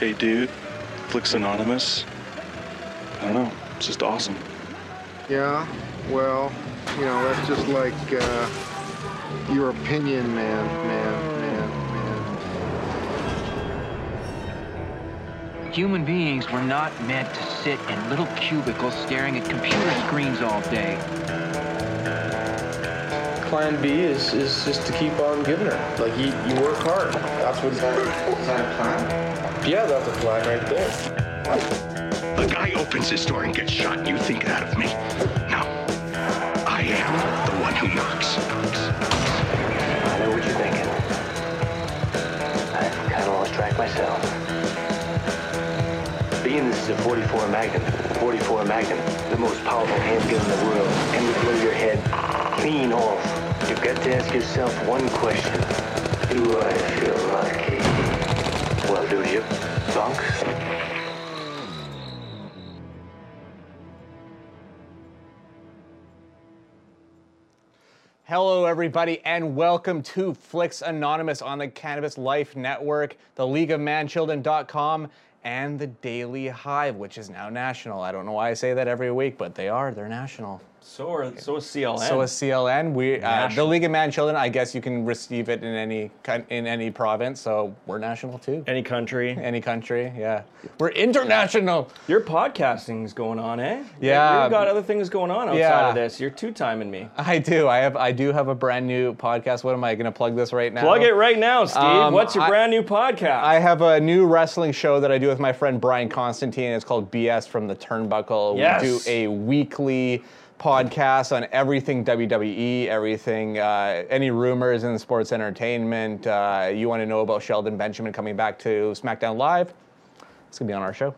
Hey Dude, Flix Anonymous. I don't know, it's just awesome. Yeah, well, you know, that's just like uh, your opinion, man, man, man, man. Human beings were not meant to sit in little cubicles staring at computer screens all day. Plan B is, is just to keep on giving her. Like, you, you work hard. That's what Is that a plan? Yeah, that's a plan right there. A guy opens his door and gets shot, and you think that of me. No. I am the one who knocks. I know what you're thinking. I've kind of lost track myself. Being this is a 44 Magnum, 44 Magnum, the most powerful handgun in the world, and would blow your head clean off. You've got to ask yourself one question. Do I feel lucky? Well, do you, punk? Hello, everybody, and welcome to Flix Anonymous on the Cannabis Life Network, the League of Manchildren.com, and the Daily Hive, which is now national. I don't know why I say that every week, but they are. They're national. So are so is CLN. So is CLN. We uh, the League of Manchildren. I guess you can receive it in any in any province. So we're national too. any country. Any country, yeah. We're international. Your podcasting's going on, eh? Yeah. You've got other things going on outside Yeah. of this. You're two timing me. I do. I have. I do have a brand new podcast. What am I going to plug this right now? Plug it right now, Steve. Um, What's your I- brand new podcast? I have a new wrestling show that I do with my friend Brian Constantine. It's called BS from the Turnbuckle. Yes. We do a weekly podcast on everything WWE, everything, uh, any rumors in sports entertainment. Uh, you want to know about Shelton Benjamin coming back to SmackDown Live? It's gonna be on our show.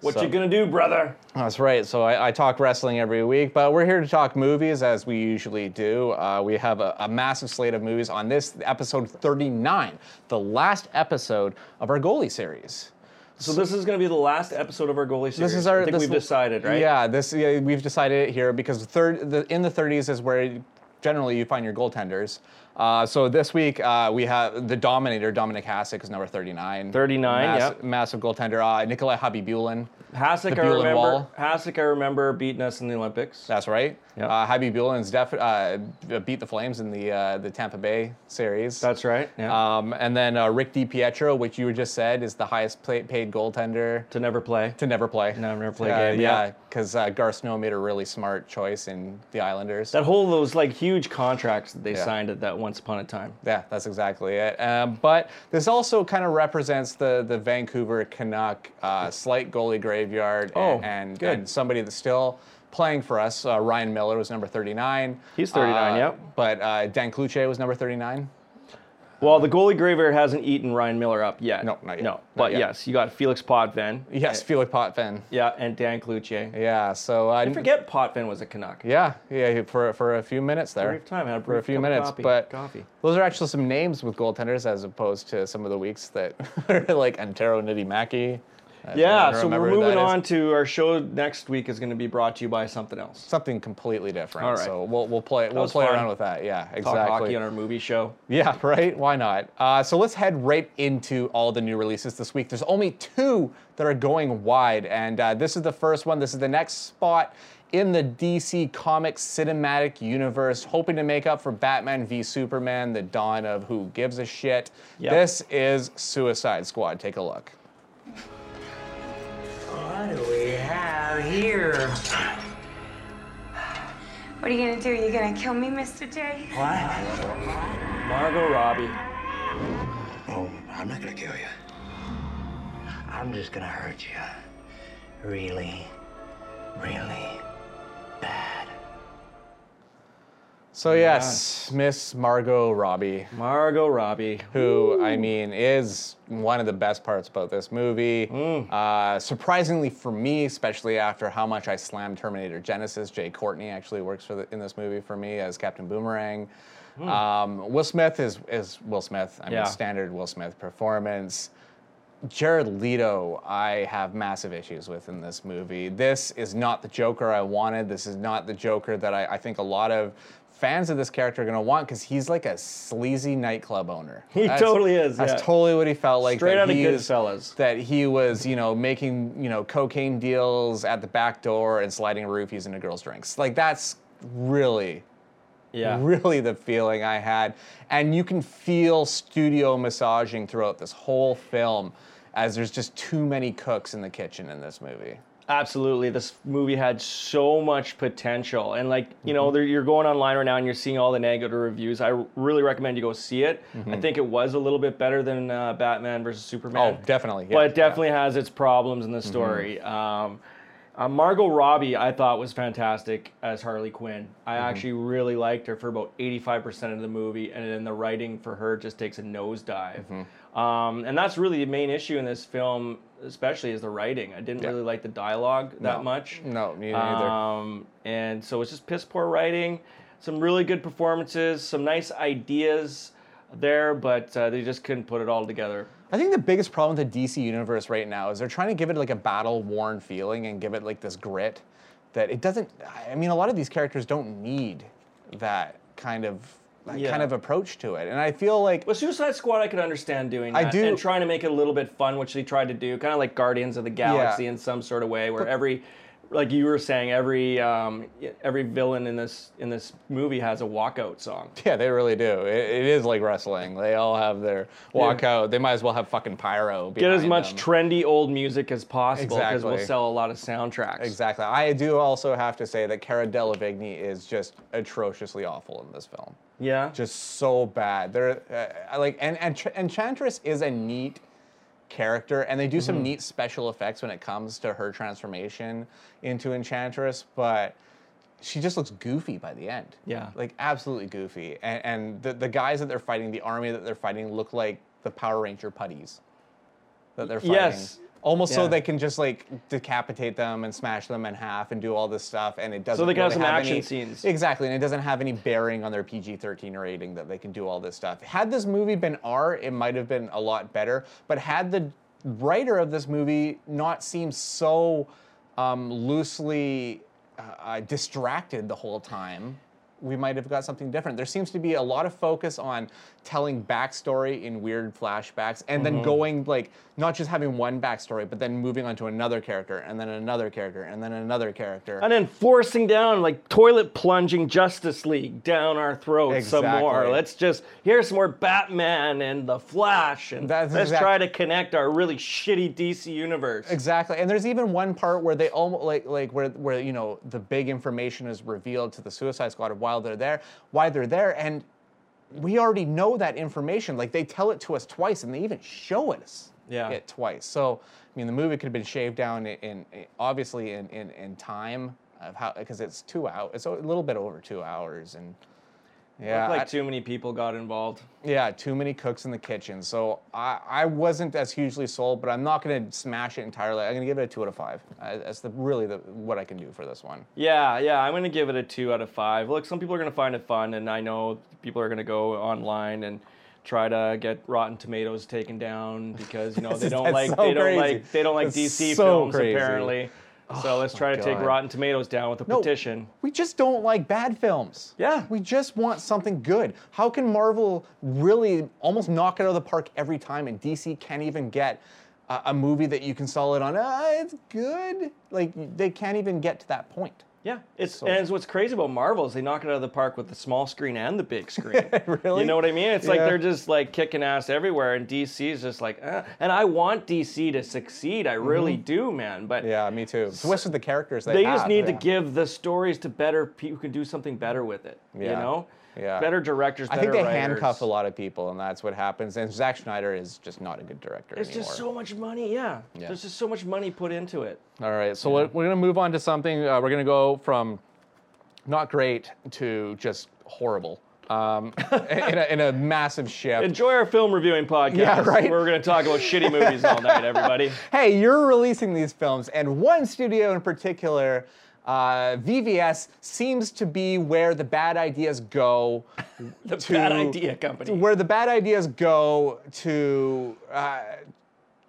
what so- you gonna do, brother? That's right. So I, I talk wrestling every week, but we're here to talk movies as we usually do. Uh, we have a, a massive slate of movies on this episode 39, the last episode of our goalie series. So this is gonna be the last episode of our goalie series. This is our. I think we've decided, right? Yeah, this yeah, we've decided it here because third the, in the 30s is where generally you find your goaltenders. Uh, so this week uh, we have the Dominator, Dominik Hasek, is number 39. 39, Mass- yep. Massive goaltender. Uh, Nikolai Khabibulin. Hasek, I remember. Wall. Hasek, I remember beating us in the Olympics. That's right. Yep. Uh, Khabibulin's def- uh, beat the Flames in the uh, the Tampa Bay series. That's right. Yeah. Um, and then uh, Rick DiPietro, which you just said is the highest pla paid goaltender to never play. to never play. No, never play a game, Yeah, yeah. because uh, Garth Snow made a really smart choice in the Islanders. That whole those like huge contracts that they Yeah. signed at that once upon a time. yeah, that's exactly it. Um, but this also kind of represents the the Vancouver Canuck uh, slight goalie graveyard Oh, and, and, good. and somebody that's still playing for us. Uh, Ryan Miller was number 39. He's 39, Uh, yep. But uh, Dan Cloutier was number 39. Well, the goalie graveyard hasn't eaten Ryan Miller up yet. No, not yet. No, but yet. yes, you got Felix Potvin. Yes, Felix Potvin. Yeah, and Dan Cloutier. Yeah, so uh, I forget Potvin was a Canuck. Yeah, yeah, for for a few minutes there. Brief time, had a for a few minutes, coffee- but coffee. those are actually some names with goaltenders as opposed to some of the weeks that are like Antero Niittymaki. I Yeah, so we're moving on to our show next week is going to be brought to you by something else. something completely different. All right. So we'll we'll play we'll play fun. around with that. Yeah, exactly. Talk hockey on our movie show. Yeah, right? Why not? Uh, so let's head right into all the new releases this week. There's only two that are going wide, and uh, this is the first one. This is the next spot in the DC Comics cinematic universe, hoping to make up for Batman v Superman, the dawn of who gives a shit. Yep. This is Suicide Squad. Take a look. What do we have here? What are you gonna do? Are you gonna kill me, Mr. J? What? Margot Robbie. Oh, I'm not gonna kill you. I'm just gonna hurt you. Really, really bad. So yes, Miss Margot Robbie. Margot Robbie. who I mean is one of the best parts about this movie. Mm. Uh, surprisingly for me, especially after how much I slammed Terminator Genisys, Jai Courtney actually works for the, in this movie for me as Captain Boomerang. Um, Will Smith is is Will Smith. I mean, Hmm. Standard Will Smith performance. Jared Leto, I have massive issues with in this movie. This is not the Joker I wanted. This is not the Joker that I, I think a lot of fans of this character are going to want because he's like a sleazy nightclub owner. He That's- totally is, That's yeah. totally what he felt like. Straight out of Goodfellas. That he was, you know, making, you know, cocaine deals at the back door and sliding roofies into girls' drinks. Like that's really Yeah. really the feeling I had. And you can feel studio massaging throughout this whole film as there's just too many cooks in the kitchen in this movie. Absolutely, this movie had so much potential, and like you Mm-hmm. know, you're going online right now and you're seeing all the negative reviews. I really recommend you go see it. I Mhm. think it was a little bit better than uh, Batman versus Superman. Oh, definitely, yeah, but it definitely has its problems in the story. Um, uh, Margot Robbie, I thought was fantastic as Harley Quinn. I Mhm. actually really liked her for about 85% of the movie, and then the writing for her just takes a nosedive. Mm-hmm. Um, and that's really the main issue in this film, especially is the writing. I didn't Yeah. really like the dialogue that No. much. No, me neither. Um, and so it's just piss poor writing, some really good performances, some nice ideas there, but uh, they just couldn't put it all together. I think the biggest problem with the DC universe right now is they're trying to give it like a battle worn feeling and give it like this grit that it doesn't. I mean, a lot of these characters don't need that kind of that Yeah. kind of approach to it, and I feel like With Suicide Squad, I could understand doing I that do- and trying to make it a little bit fun, which they tried to do, kind of like Guardians of the Galaxy in some sort of way, where every, like you were saying, every um, every villain in this in this movie has a walkout song. Yeah, they really do. It, it is like wrestling. They all have their walkout. They might as well have fucking pyro. Get as much them. trendy old music as possible because we'll sell a lot of soundtracks. Exactly. I do also have to say that Cara Delevingne is just atrociously awful in this film. Yeah. Just so bad. They're uh, like and, and Enchantress is a neat character, and they do some Mhm. neat special effects when it comes to her transformation into Enchantress, but she just looks goofy by the end. Yeah. Like absolutely goofy. And, and the, the guys that they're fighting, the army that they're fighting, look like the Power Ranger putties that they're fighting. Yes. Almost so they can just like decapitate them and smash them in half and do all this stuff, and it doesn't. So they can have really some action any- scenes. Exactly, and it doesn't have any bearing on their PG-13 rating that they can do all this stuff. Had this movie been R, it might have been a lot better. But had the writer of this movie not seemed so um, loosely uh, uh, distracted the whole time, we might have got something different. There seems to be a lot of focus on telling backstory in weird flashbacks and then Mhm. going like not just having one backstory, but then moving on to another character and then another character and then another character. And then forcing down, like toilet plunging Justice League down our throats some more. Let's just, here's some more Batman and The Flash, and That's let's exact- try to connect our really shitty DC universe. Exactly, and there's even one part where they almost like like where where you know the big information is revealed to the Suicide Squad while they're there, why they're there, and we already know that information. Like they tell it to us twice, and they even show us Yeah. it twice. So I mean, the movie could have been shaved down in, in obviously in, in in time of how because it's two hours, it's a little bit over two hours, and yeah, Looked like I- too many people got involved. yeah, too many cooks in the kitchen. So I, I wasn't as hugely sold, but I'm not going to smash it entirely. I'm going to give it a two out of five. That's the really the what I can do for this one. Yeah, yeah, I'm gonna give it a two out of five. Look, some people are gonna find it fun, and I know people are gonna go online and try to get Rotten Tomatoes taken down because you know they don't like so they don't crazy. like they don't like That's DC so films crazy. apparently. So let's Oh try to take Rotten Tomatoes down with a No. petition. We just don't like bad films. Yeah. We just want something good. How can Marvel really almost knock it out of the park every time, and DC can't even get a, a movie that you can solid on? Ah, it's good. Like they can't even get to that point. Yeah, it's So- and it's what's crazy about Marvel is they knock it out of the park with the small screen and the big screen. Really? You know what I mean? It's like they're just like kicking ass everywhere, and DC is just like, eh. and I want DC to succeed. I really Mhm. do, man. But Yeah, me too. Especially with the characters they, they just have, need to give the stories to better people who can do something better with it. You Yeah. know? Yeah. Better directors, I think they writers. handcuff a lot of people, and that's what happens. And Zack Snyder is just not a good director There's anymore. just so much money, yeah. Yeah. There's just so much money put into it. All right, so we're, we're going to move on to something. Uh, we're going to go from not great to just horrible um, in, a, in a massive shift. Enjoy our film reviewing podcast. Yeah, right. We're going to talk about shitty movies all night, everybody. hey, you're releasing these films, and one studio in particular, uh, VVS, seems to be where the bad ideas go. The to- bad idea company. Where the bad ideas go to uh,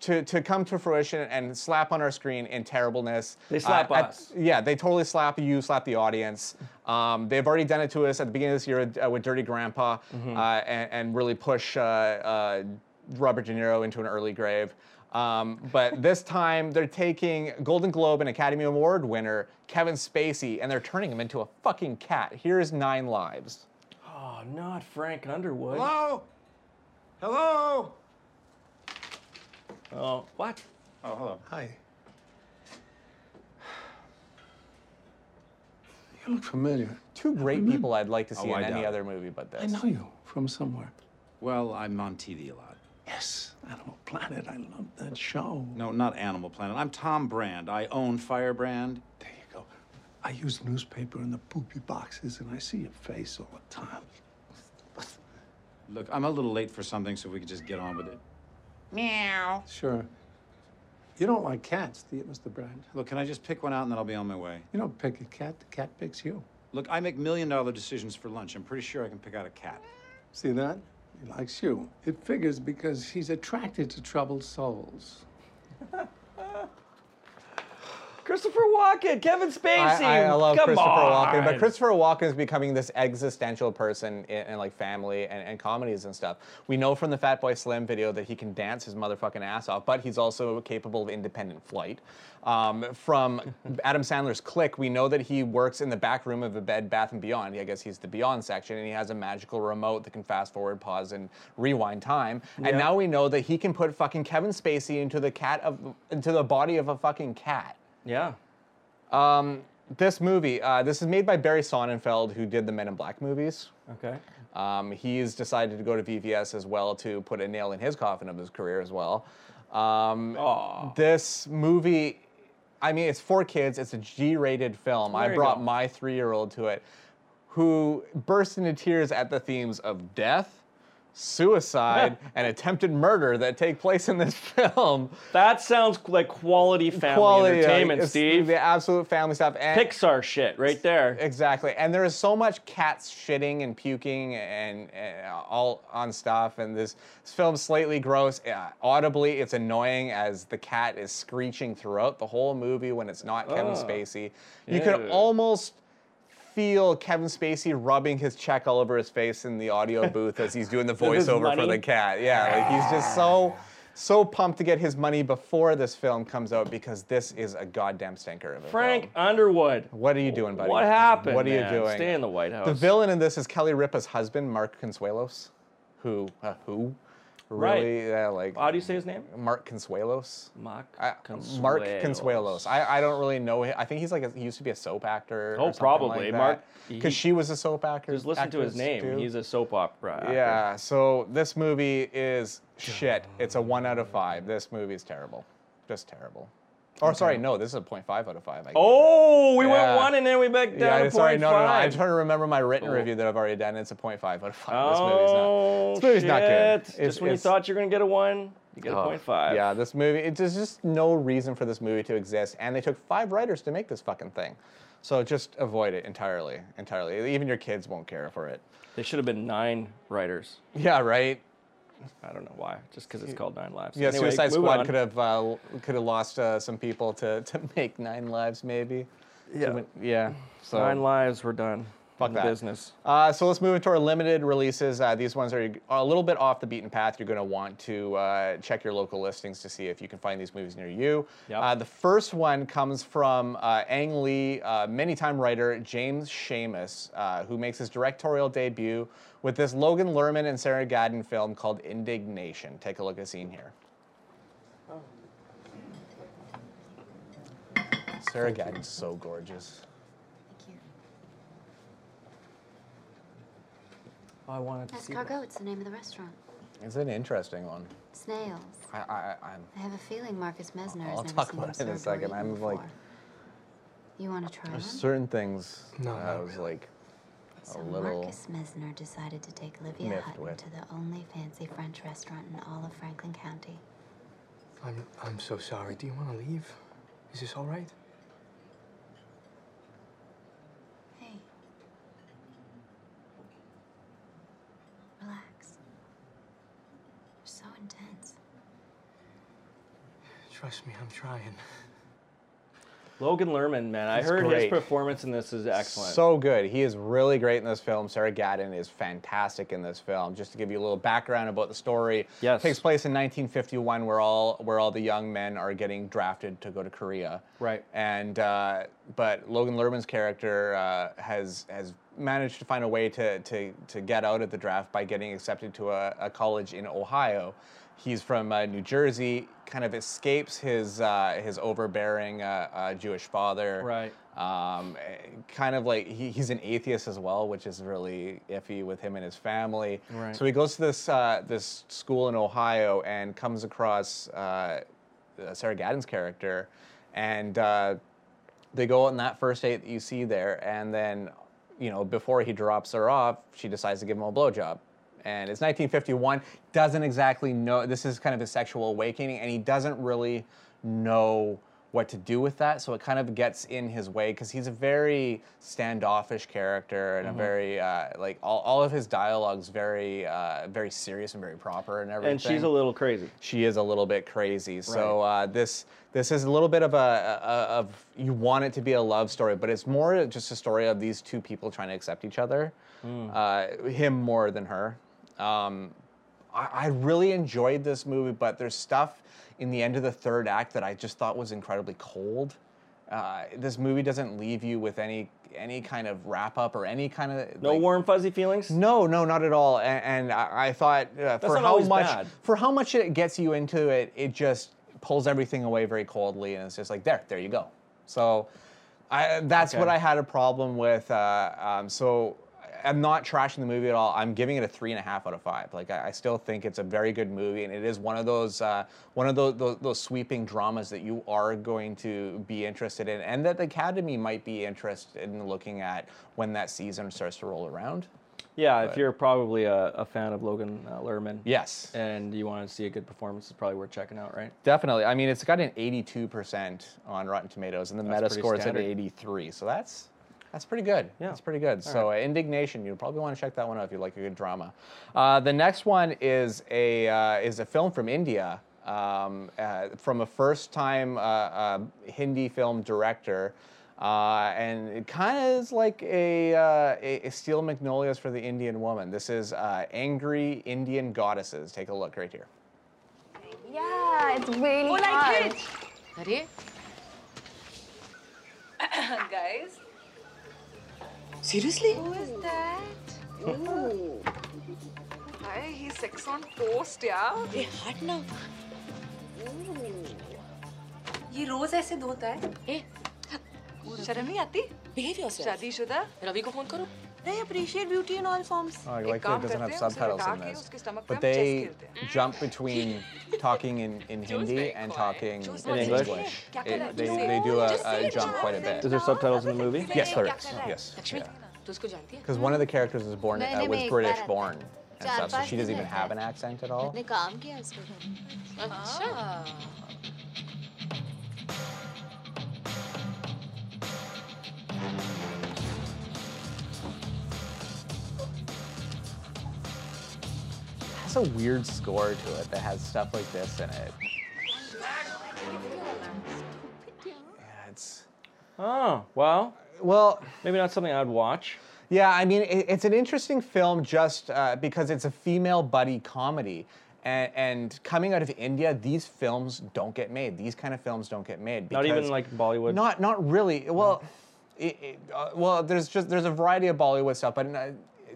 to, to come to fruition and slap on our screen in terribleness. They slap Uh, at- us. yeah, they totally slap you, slap the audience. Um, they've already done it to us at the beginning of this year uh, with Dirty Grandpa Mm-hmm. uh, and, and really push uh, uh, Robert De Niro into an early grave. Um, but this time they're taking Golden Globe and Academy Award winner Kevin Spacey and they're turning him into a fucking cat. Here's Nine Lives. Oh, not Frank Underwood. Hello? Hello? Oh, what? Oh, hello. Hi. You look familiar. Two great people I'd like to see Oh, in I any doubt other movie but this. I know you from somewhere. Well, I'm on TV a lot. Yes, Animal Planet. I love that show. No, not Animal Planet. I'm Tom Brand. I own Firebrand. There you go. I use newspaper in the poopy boxes, and I see your face all the time. Look, I'm a little late for something, so we could just get on with it. Meow. Sure. You don't like cats, do you, Mr. Brand? Look, can I just pick one out and then I'll be on my way? You don't pick a cat. The cat picks you. Look, I make million dollar decisions for lunch. I'm pretty sure I can pick out a cat. See that? He likes you. It figures because he's attracted to troubled souls. Christopher Walken, Kevin Spacey. I, I love Come Christopher on. Walken, but Christopher Walken is becoming this existential person in, in like family and, and comedies and stuff. We know from the Fatboy Slim video that he can dance his motherfucking ass off, but he's also capable of independent flight. Um, from Adam Sandler's Click, we know that he works in the back room of a Bed Bath and Beyond. I guess he's the Beyond section, and he has a magical remote that can fast forward, pause, and rewind time. And now we know that he can put fucking Kevin Spacey into the cat of into the body of a fucking cat. Yeah. Um, this movie, uh, this is made by Barry Sonnenfeld, who did the Men in Black movies. Okay. Um, he's decided to go to VVS as well to put a nail in his coffin of his career as well. Um, this movie, I mean, it's for kids. It's a G-rated film. There I brought go. my three-year-old to it, who burst into tears at the themes of death, suicide, and attempted murder that take place in this film. That sounds like quality family Quality, entertainment, it's Steve. The absolute family stuff. And Pixar shit right there. Exactly. And there is so much cats shitting and puking and, and all on stuff. And this, this film's slightly gross. Uh, audibly, it's annoying as the cat is screeching throughout the whole movie when it's not Kevin Oh. Spacey. You could almost feel Kevin Spacey rubbing his check all over his face in the audio booth as he's doing the voiceover for the cat. Yeah, like he's just so so pumped to get his money before this film comes out because this is a goddamn stinker of a Frank film. Underwood. What are you doing, buddy? What happened? What are man? you doing? Stay in the White House. The villain in this is Kelly Ripa's husband, Mark Consuelos, who uh, who Right. really uh, like How do you say his name? Mark Consuelos. Mark I- Mark Consuelos. I, I don't really know him. I think he's like a, he used to be a soap actor. Oh, probably. like Mark- because she was a soap actor. Just listen to his name. too. He's a soap opera actor. Yeah. So this movie is shit. It's a one out of five. This movie is terrible. Just terrible. Oh, or sorry, no, this is a 0.5 out of five. I Oh, we Yeah. went one and then we back down yeah, to sorry, point no, no, no. I'm trying to remember my written Oh. review that I've already done. It's a 0.5 out of 5. Oh, this movie's not. This movie's not good. It's- Just when you thought you were gonna get a one, you get a Oh, point five. Yeah, this movie, it, there's just no reason for this movie to exist. And they took five writers to make this fucking thing. So just avoid it entirely. Entirely. Even your kids won't care for it. They should have been nine writers. Yeah, right? I don't know why. Just because it's called Nine Lives. Yeah, Anyway, Suicide Squad on. could have uh, could have lost uh, some people to, to make nine lives, maybe. Yeah. So, yeah. So Nine lives were done. Fuck that. business. Uh, so let's move into our limited releases. Uh, these ones are a little bit off the beaten path. You're going to want to uh, check your local listings to see if you can find these movies near you. Yep. Uh, the first one comes from uh, Ang Lee, uh, many-time writer James Schamus, uh, who makes his directorial debut with this Logan Lerman and Sarah Gadon film called Indignation. Take a look at the scene here. Sarah Gadon's so gorgeous. I wanted to see. Escargot, it's the name of the restaurant. It's an interesting one. Snails. I, I, I'm, I have a feeling Marcus Messner has I'll never talk seen about them it in a second. I'm eaten like, before. You want to try one? there's certain things No, that I not was like a So little. Marcus Messner decided to take Livia miffed Hutton with. to the only fancy French restaurant in all of Franklin County. I'm, I'm so sorry. Do you want to leave? Is this all right? so intense. Trust me, I'm trying. Logan Lerman, man, I He's heard his performance in this is excellent. So good. He is really great in this film. Sarah Gadon is fantastic in this film. Just to give you a little background about the story, Yes. takes place in 1951, where all where all the young men are getting drafted to go to Korea. Right. And uh, but Logan Lerman's character uh, has has managed to find a way to to to get out of the draft by getting accepted to a, a college in Ohio. He's from uh, New Jersey. Kind of escapes his uh, his overbearing uh, uh, Jewish father. Right. Um, eh, kind of like he, he's an atheist as well, which is really iffy with him and his family. Right. So he goes to this uh, this school in Ohio and comes across uh, Sarah Gadon's character, and uh, they go on that first date that you see there, and then, you know, before he drops her off, she decides to give him a blowjob. And it's 1951. Doesn't exactly know. This is kind of his sexual awakening, and he doesn't really know what to do with that. So it kind of gets in his way because he's a very standoffish character and Mhm. a very uh, like all, all of his dialogues very uh, very serious and very proper and everything. and she's a little crazy. She is a little bit crazy. So uh, this this is a little bit of a, a of you want it to be a love story, but it's more just a story of these two people trying to accept each other. Mm. Uh, him more than her. Um, I, I really enjoyed this movie, but there's stuff in the end of the third act that I just thought was incredibly cold. Uh, this movie doesn't leave you with any any kind of wrap up or any kind of No warm fuzzy feelings. no, no, not at all. And, and I, I thought uh, for how much bad. for how much it gets you into it, it just pulls everything away very coldly, and it's just like there, there you go. So I, that's what I had a problem with. Uh, um, so I'm not trashing the movie at all. I'm giving it a three and a half out of five. Like I, I still think it's a very good movie, and it is one of those uh, one of those, those those sweeping dramas that you are going to be interested in, and that the Academy might be interested in looking at when that season starts to roll around. Yeah, if you're probably a, a fan of Logan uh, Lerman. Yes. And you want to see a good performance, it's probably worth checking out, right? Definitely. I mean, it's got an 82% on Rotten Tomatoes, and the That's Meta score is at 83. So that's that's pretty good. Yeah. That's pretty good. All so uh, Indignation, you'll probably want to check that one out if you like a good drama. Uh, the next one is a uh, is a film from India, um, uh, from a first-time uh, uh, Hindi film director. Uh, and it kind of is like a, uh, a, a Steel Magnolias for the Indian woman. This is uh, Angry Indian Goddesses. Take a look right here. Yeah, it's really Oh, like hard. it. अरे guys Seriously? who is that Ooh. Hi, he's sex on post yeah Hey, hot now. ये रोज ऐसे धोता है ए शर्म नहीं आती behave yourself शादीशुदा रवि को फ़ोन करो They appreciate beauty in all forms. Oh, I like that it doesn't have subtitles in this. But they jump between talking in, in Hindi and talking in English. It, they, they do a, a jump quite a bit. Is there subtitles in the movie? Yes, there is. Yes. Because yeah. one of the characters was born uh, was British born and stuff, so she doesn't even have an accent at all. Oh. Has a weird score to it that has stuff like this in it. Yeah, it's Oh, well, well, maybe not something I'd watch. Yeah, I mean, it, it's an interesting film just uh, because it's a female buddy comedy. And, and coming out of India, these films don't get made. These kind of films don't get made. Not even like Bollywood. Not, not really. Well, it, it, uh, well, there's just there's a variety of Bollywood stuff, but uh,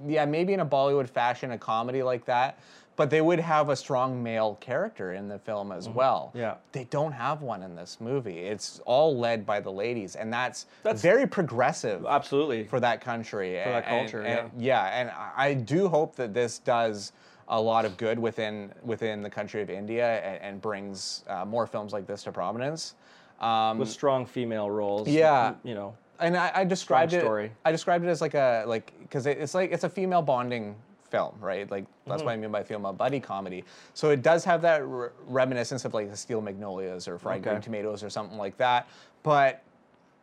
yeah, maybe in a Bollywood fashion, a comedy like that. But they would have a strong male character in the film as well. Yeah. They don't have one in this movie. It's all led by the ladies, and that's, That's- very progressive Absolutely. for that country For that and- culture, and- yeah and I- do hope that this does a lot of good within within the country of india and, and brings uh, more films like this to prominence um, With strong female roles. Yeah. You know. and I, I described it. story. I described it as like a like because it's like it's a female bonding film, right? Like that's Mm-hmm. what I mean by film, a buddy comedy. So it does have that re- reminiscence of like the Steel Magnolias or Fried Okay. Green Tomatoes or something like that. But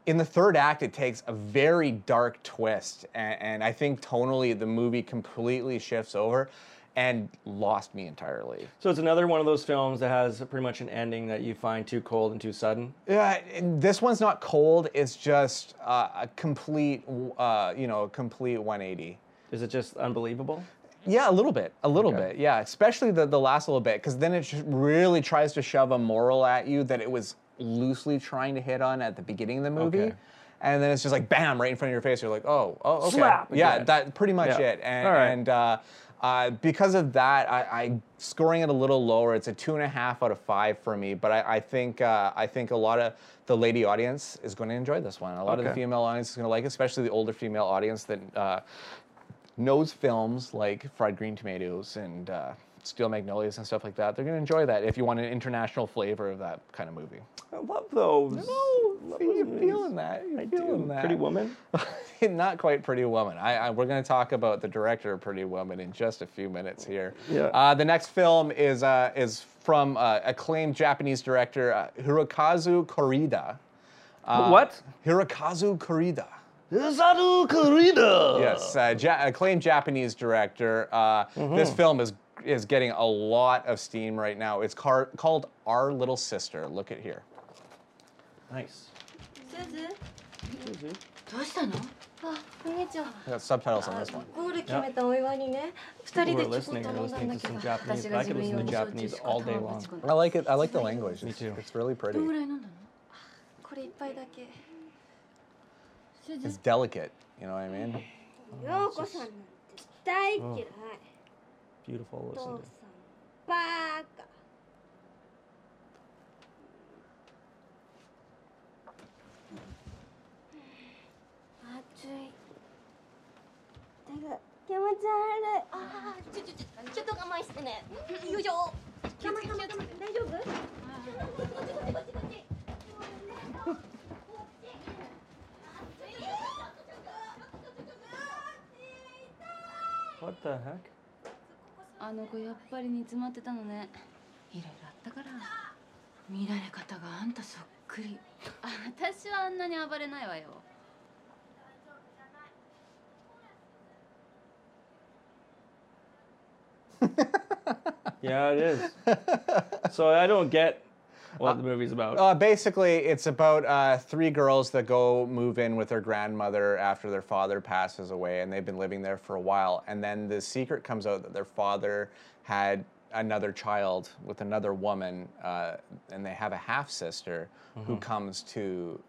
in the third act, it takes a very dark twist, and, and I think tonally the movie completely shifts over. and lost me entirely. So it's another one of those films that has pretty much an ending that you find too cold and too sudden. Yeah, this one's not cold. It's just uh, a complete, uh, you know, a complete 180. Is it just unbelievable? Yeah, a little bit, a little Okay. bit. Yeah, especially the the last little bit, because then it just really tries to shove a moral at you that it was loosely trying to hit on at the beginning of the movie. Okay. And then it's just like bam, right in front of your face. You're like, oh, oh, okay. Slap Yeah, again. that pretty much Yeah. it. And, All right. and uh, uh, because of that, I, I scoring it a little lower. It's a two and a half out of five for me. But I, I think uh, I think a lot of the lady audience is going to enjoy this one. A lot of the female audience is going to like it, especially the older female audience that uh, knows films like Fried Green Tomatoes and uh, Steel Magnolias and stuff like that. They're going to enjoy that if you want an international flavor of that kind of movie. I love those. No, see, you're feeling that. You're feeling that. Pretty Woman. Not quite Pretty Woman. I, I, we're going to talk about the director of Pretty Woman in just a few minutes here. Yeah. Uh, the next film is uh, is from uh, acclaimed Japanese director uh, Hirokazu Kore-eda. Uh, What? Hirokazu Kore-eda. Hirokazu Korida. Yes, uh, ja- acclaimed Japanese director. Uh, This Mhm. film is is getting a lot of steam right now. It's car- called Our Little Sister. Look at here. Nice. すずどうしたのあ、こんにちは I got subtitles on this one. ゴール決めたお祝いにね二人 We're でチョコ listening. 頼 We're んだん listening だ to けど some Japanese. 私 I が could 自分 listen 用 to に焼 Japanese 酎 all 片 day 方 long. ぶち込ん I だ like it. I like the language. Me It's, too. it's really ど pretty. んぐらい飲んだのあこれ一杯だけす It's ず delicate. You know what I mean? ようこさんなんて大嫌い Beautiful. お Listen 父 to. さんバカ暑い手 What the heck? あの子やっぱり煮詰まってたのねいろいろあったから見られ方があんたそっくりあ 私はあんなに暴れないわよ Yeah, it is. so I don't get what the movie's about. Uh, basically, it's about uh, three girls that go move in with their grandmother after their father passes away, and they've been living there for a while. And then the secret comes out that their father had another child with another woman, uh, and they have a half sister who Mhm. comes to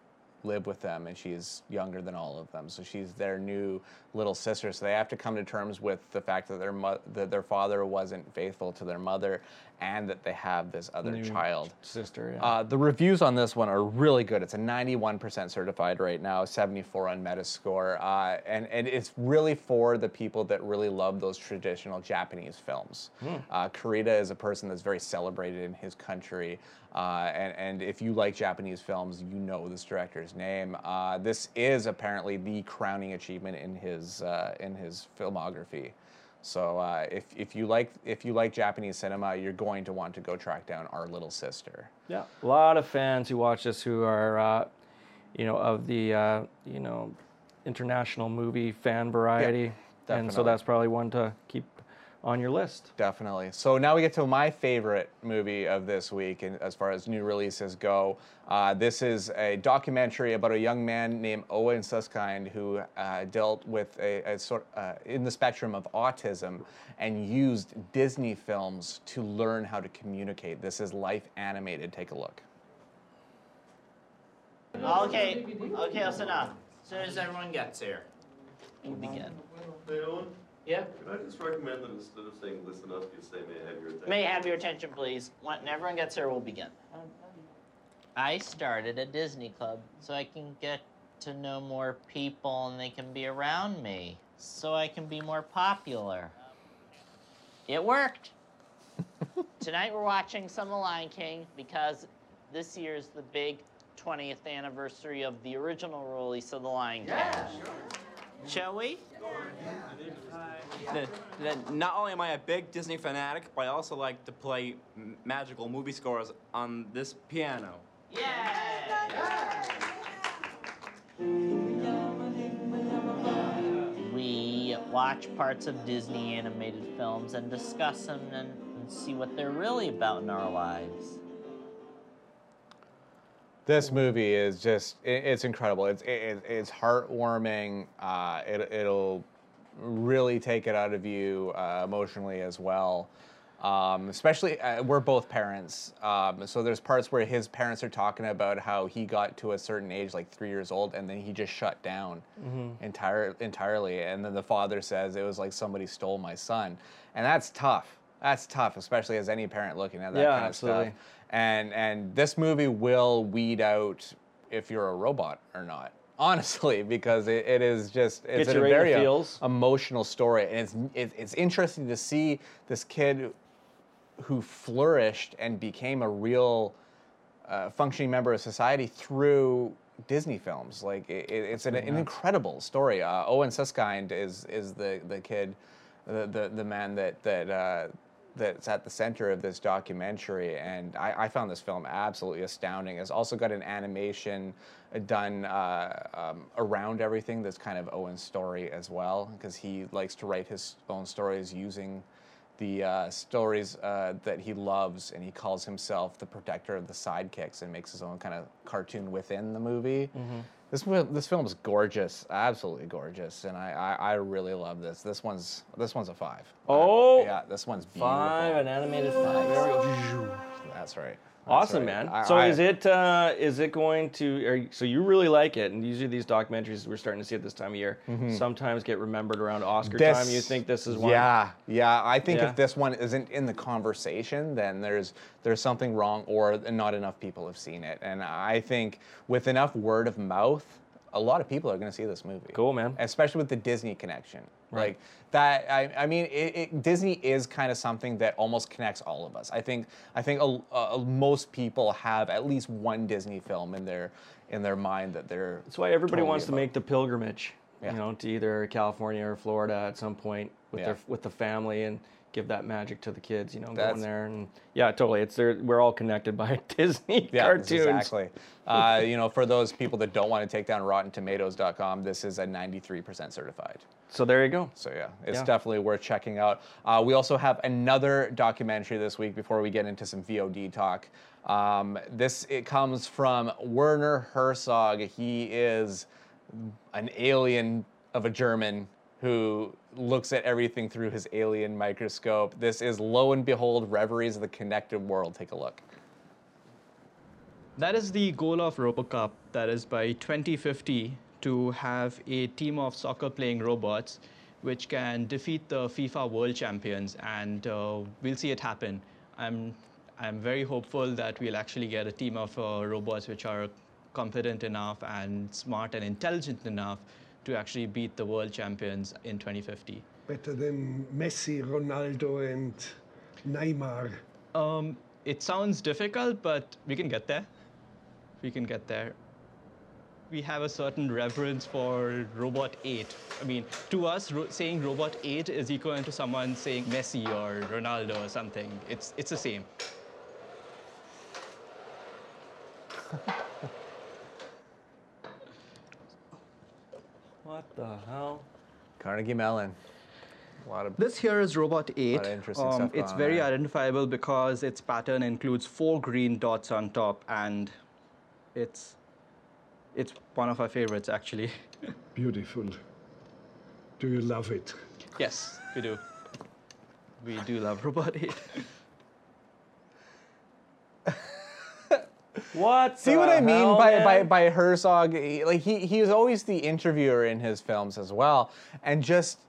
live with them, and she's younger than all of them. So she's their new little sister. So they have to come to terms with the fact that their mo- that their father wasn't faithful to their mother, and that they have this other New child. sister. Yeah. Uh, the reviews on this one are really good. It's a 91% certified right now, 74 on Metascore, uh, and and it's really for the people that really love those traditional Japanese films. Hmm. Uh, Kurita is a person that's very celebrated in his country, uh, and and if you like Japanese films, you know this director's name. Uh, this is apparently the crowning achievement in his uh, in his filmography. So uh, if, if you like if you like Japanese cinema, you're going to want to go track down Our Little Sister. Yeah, a lot of fans who watch this who are, uh, you know, of the, uh, you know, international movie fan variety, and so that's probably one to keep on your list. Definitely. So now we get to my favorite movie of this week, and as far as new releases go, uh, this is a documentary about a young man named Owen Suskind who uh, dealt with a, a sort uh, in the spectrum of autism and used Disney films to learn how to communicate. This is life animated. Take a look. Okay, okay, listen up. As soon as everyone gets here, we'll begin. Hey, Owen? Yeah? Can I just recommend that instead of saying listen up, you say may I have your attention? May I have your attention, please. When everyone gets here, we'll begin. I started a Disney club so I can get to know more people and they can be around me, so I can be more popular. It worked. Tonight we're watching some of The Lion King because this year's the big 20th anniversary of the original release of The Lion King. Yeah. Shall we? Then- then not only am I a big Disney fanatic, but I also like to play magical movie scores on this piano. We watch parts of Disney animated films and discuss them and, and see what they're really about in our lives. This movie is just, it, it's incredible. It's, it, it's heartwarming. Uh, it, it'll really take it out of you uh, emotionally as well. Um, especially, uh, we're both parents. Um, so there's parts where his parents are talking about how he got to a certain age, like three years old, and then he just shut down Mhm. entire, entirely. And then the father says it was like somebody stole my son. And that's tough. That's tough, especially as any parent looking at that Yeah, kind of absolutely. stuff. And and this movie will weed out if you're a robot or not. Honestly, because it, it is just it's a you right in the very uh, emotional story, and it's it, it's interesting to see this kid who flourished and became a real uh, functioning member of society through Disney films. Like it, it- it's an, an incredible story. Uh, Owen Suskind is is the the kid, the the, the man that that. Uh, that's at the center of this documentary, and I, I found this film absolutely astounding. It's also got an animation uh, done uh, um, around everything that's kind of Owen's story as well, because he likes to write his own stories using the uh, stories uh, that he loves, and he calls himself the protector of the sidekicks, and makes his own kind of cartoon within the movie. Mhm. This this film is gorgeous, absolutely gorgeous, and I, I, I really love this. This one's this one's a five. Oh, yeah, this one's beautiful. Five, an animated five. There. That's right. Awesome, right. man. I- so I- is it uh, is it going to? Are, so you really like it, and usually these documentaries we're starting to see at this time of year Mhm. sometimes get remembered around Oscar This- time. You think this is one? Yeah, yeah. I think Yeah. if this one isn't in the conversation, then there's there's something wrong, or not enough people have seen it. And I think with enough word of mouth, a lot of people are going to see this movie. Cool, man. Especially with the Disney connection. Right. Like that. I, I mean, it, it, Disney is kind of something that almost connects all of us. I think. I think a, a, most people have at least one Disney film in their in their mind that they're. That's why everybody totally wants to make the pilgrimage, Yeah. you know, to either California or Florida at some point with Yeah. their with the family and give that magic to the kids, you know, That's- going there and yeah, totally. It's there. We're all connected by Disney Yeah, cartoons. exactly. Uh, you know, for those people that don't want to take down RottenTomatoes.com, this is a 93% certified. So there you go. So yeah, it's Yeah. definitely worth checking out. Uh, we also have another documentary this week before we get into some VOD talk. Um, this it comes from Werner Herzog. He is an alien of a German who looks at everything through his alien microscope. This is lo and behold, Reveries of the Connected World. Take a look. That is the goal of RoboCup. That is by 2050 to have a team of soccer playing robots which can defeat the FIFA World Champions, and uh, we'll see it happen. I'm, I'm very hopeful that we'll actually get a team of uh, robots which are competent enough and smart and intelligent enough to actually beat the world champions in 2050. Better than Messi, Ronaldo, and Neymar. Um, it sounds difficult, but we can get there. We can get there. We have a certain reverence for Robot 8. I mean, to us, ro- saying Robot 8 is equivalent to someone saying Messi or Ronaldo or something. It's, it's the same. What the hell? Carnegie Mellon. A lot of This here is Robot 8. lot of interesting Um, it's very there. identifiable because its pattern includes four green dots on top, and it's it's one of our favorites actually. Beautiful. Do you love it? yes, we do. We do love Robot 8. What? See what I mean by, man? by by Herzog? He- Like he he is always the interviewer in his films as well, and just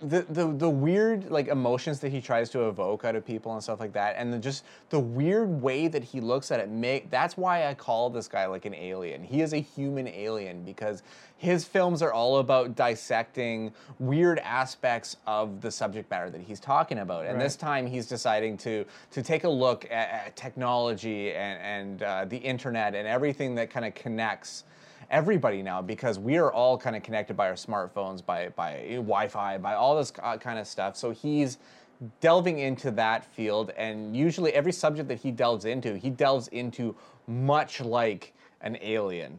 the, the the weird like emotions that he tries to evoke out of people and stuff like that, and the, just the weird way that he looks at it. Make that's why I call this guy like an alien. He is a human alien because his films are all about dissecting weird aspects of the subject matter that he's talking about, and Right. this time he's deciding to to take a look at, at technology and, and uh, the internet and everything that kind of connects everybody now because we are all kind of connected by our smartphones by by wi-fi by all this uh, kind of stuff. So he's delving into that field and usually every subject that he delves into he delves into much like an alien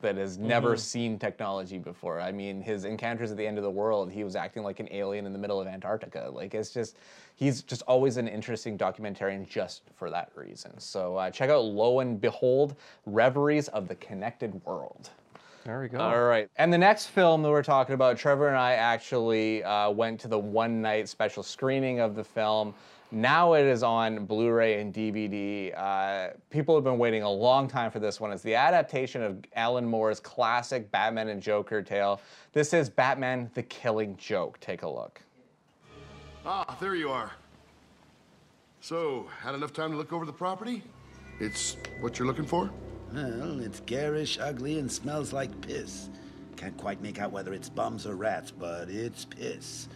that has never Mhm. seen technology before. I mean, his encounters at the end of the world, he was acting like an alien in the middle of Antarctica. Like it's just, he's just always an interesting documentarian just for that reason. So uh, check out Lo and Behold, Reveries of the Connected World. There we go. All right. And the next film that we're talking about, Trevor and I actually uh, went to the one night special screening of the film. Now it is on Blu ray and DVD. Uh, people have been waiting a long time for this one. It's the adaptation of Alan Moore's classic Batman and Joker tale. This is Batman the Killing Joke. Take a look. Ah, there you are. So, had enough time to look over the property? It's what you're looking for? Well, it's garish, ugly, and smells like piss. Can't quite make out whether it's bums or rats, but it's piss.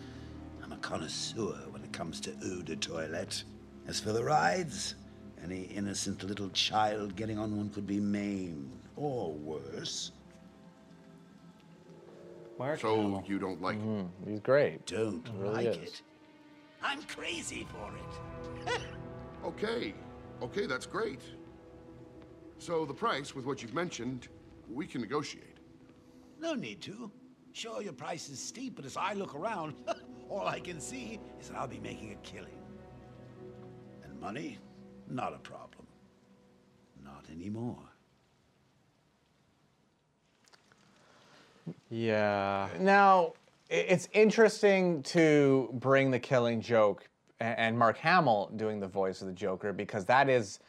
I'm a connoisseur when it comes to eau de toilette. As for the rides, any innocent little child getting on one could be maimed, or worse. Mark so you don't like it? Mm-hmm. He's great. Don't really like is. it. I'm crazy for it. Okay, okay, that's great. So the price, with what you've mentioned, we can negotiate. No need to. Sure, your price is steep, but as I look around, all I can see is that I'll be making a killing. And money? Not a problem. Not anymore. Yeah. Now, it's interesting to bring the killing joke and Mark Hamill doing the voice of the Joker because that is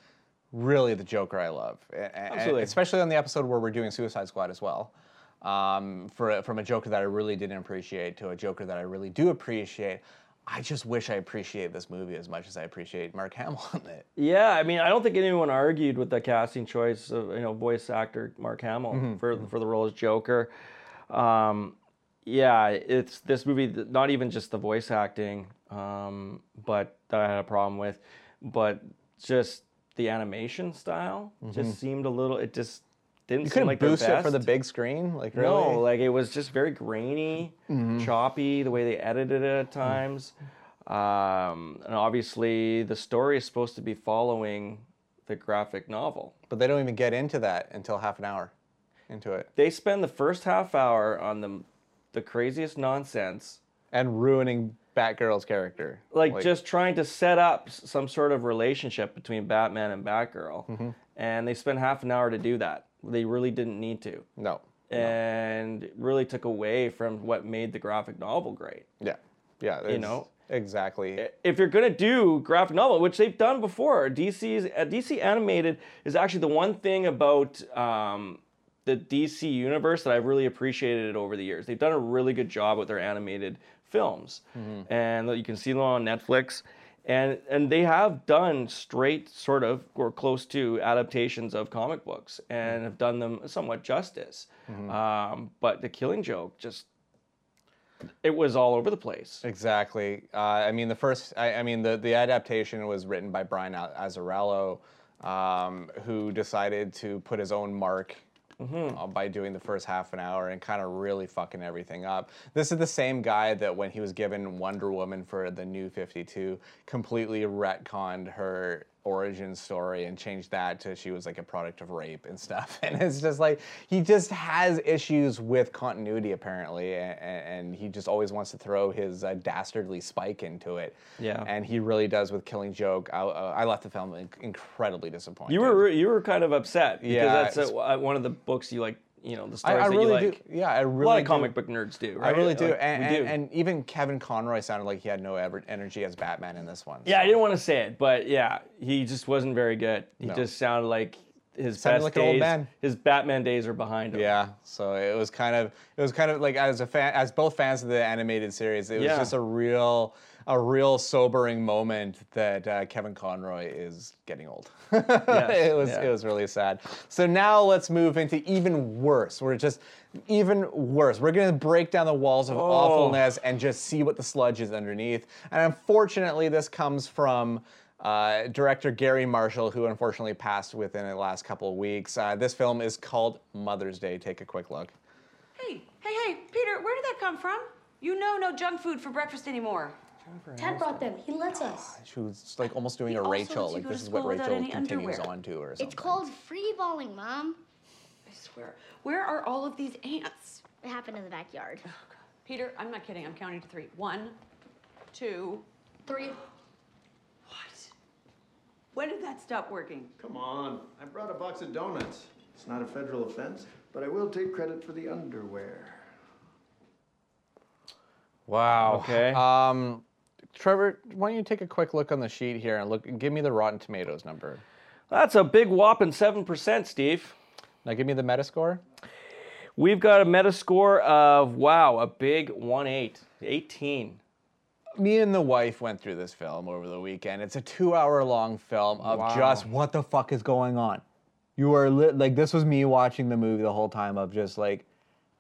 really the Joker I love. A- a- Absolutely. Especially on the episode where we're doing Suicide Squad as well. Um, for, from a Joker that I really didn't appreciate to a Joker that I really do appreciate. I just wish I appreciate this movie as much as I appreciate Mark Hamill in it. Yeah, I mean, I don't think anyone argued with the casting choice of you know voice actor Mark Hamill Mhm, for for the role as Joker. Um, yeah, it's this movie. Not even just the voice acting, um, but that I had a problem with, but just the animation style Mhm. just seemed a little. It just didn't You seem like boost it for the big screen? Like, really? No, like it was just very grainy, Mhm. choppy the way they edited it at times. Um, and obviously, the story is supposed to be following the graphic novel. But they don't even get into that until half an hour into it. They spend the first half hour on the the craziest nonsense and ruining Batgirl's character. like, just trying to set up some sort of relationship between Batman and Batgirl. Mhm. And they spent half an hour to do that. They really didn't need to. No. And it really took away from what made the graphic novel great. Yeah. Yeah. You know? Exactly. If you're gonna do graphic novel, which they've done before, DC's uh, DC animated is actually the one thing about um, the DC universe that I've really appreciated it over the years. They've done a really good job with their animated films, Mhm. and you can see them on Netflix. And and they have done straight sort of or close to adaptations of comic books and have done them somewhat justice. Mhm. Um, but the Killing Joke just it was all over the place. Exactly. Uh, I mean, the first, I, I mean, the, the adaptation was written by Brian Azzarello, um, who decided to put his own mark uh, by doing the first half an hour and kind of really fucking everything up. This is the same guy that when he was given Wonder Woman for the new 52, completely retconned her origin story and changed that to she was like a product of rape and stuff. And it's just like he just has issues with continuity apparently, and, and he just always wants to throw his uh, dastardly spike into it. Yeah. And he really does with Killing Joke. I, uh, I left the film in- incredibly disappointed. You were you were kind of upset because Yeah, that's a, uh, one of the books you like. You know the I, stories I that really you like. do. Yeah, I really a lot of do. comic book nerds do. I really do. Like, and, and, do. and even Kevin Conroy sounded like he had no ever energy as Batman in this one. yeah, I didn't want to say it, but yeah, he just wasn't very good. He No. just sounded like his Sounded best like an days. old man. His Batman days are behind him. Yeah, so it was kind of it was kind of like as a fan, as both fans of the animated series, it was Yeah. just a real a real sobering moment that uh, Kevin Conroy is getting old. yes, it was yeah. it was really sad. So now let's move into even worse. We're just even worse. We're gonna break down the walls of Oh. awfulness and just see what the sludge is underneath. And unfortunately, this comes from. Uh, director Garry Marshall, who unfortunately passed within the last couple of weeks. Uh, this film is called Mother's Day. Take a quick look. Hey, hey, hey, Peter, where did that come from? You know no junk food for breakfast anymore. Ted brought them. He lets us. She was like almost doing He a Rachel. Like this is what Rachel continues underwear. on to, or something. It's called free balling, Mom. I swear. Where are all of these ants? It happened in the backyard. Oh, Peter, I'm not kidding. I'm counting to three. One, two, Three. What? When did that stop working? Come on, I brought a box of donuts. It's not a federal offense, but I will take credit for the underwear. Wow. Okay. Um, Trevor, why don't you take a quick look on the sheet here and look? Give me the Rotten Tomatoes number. That's a big whopping 7%, Steve. Now give me the Metascore. We've got a Metascore of, wow, a big 1.8, 18. Me and the wife went through this film over the weekend. It's a two-hour-long film of Wow. just what the fuck is going on. You are li- like this was me watching the movie the whole time of just like,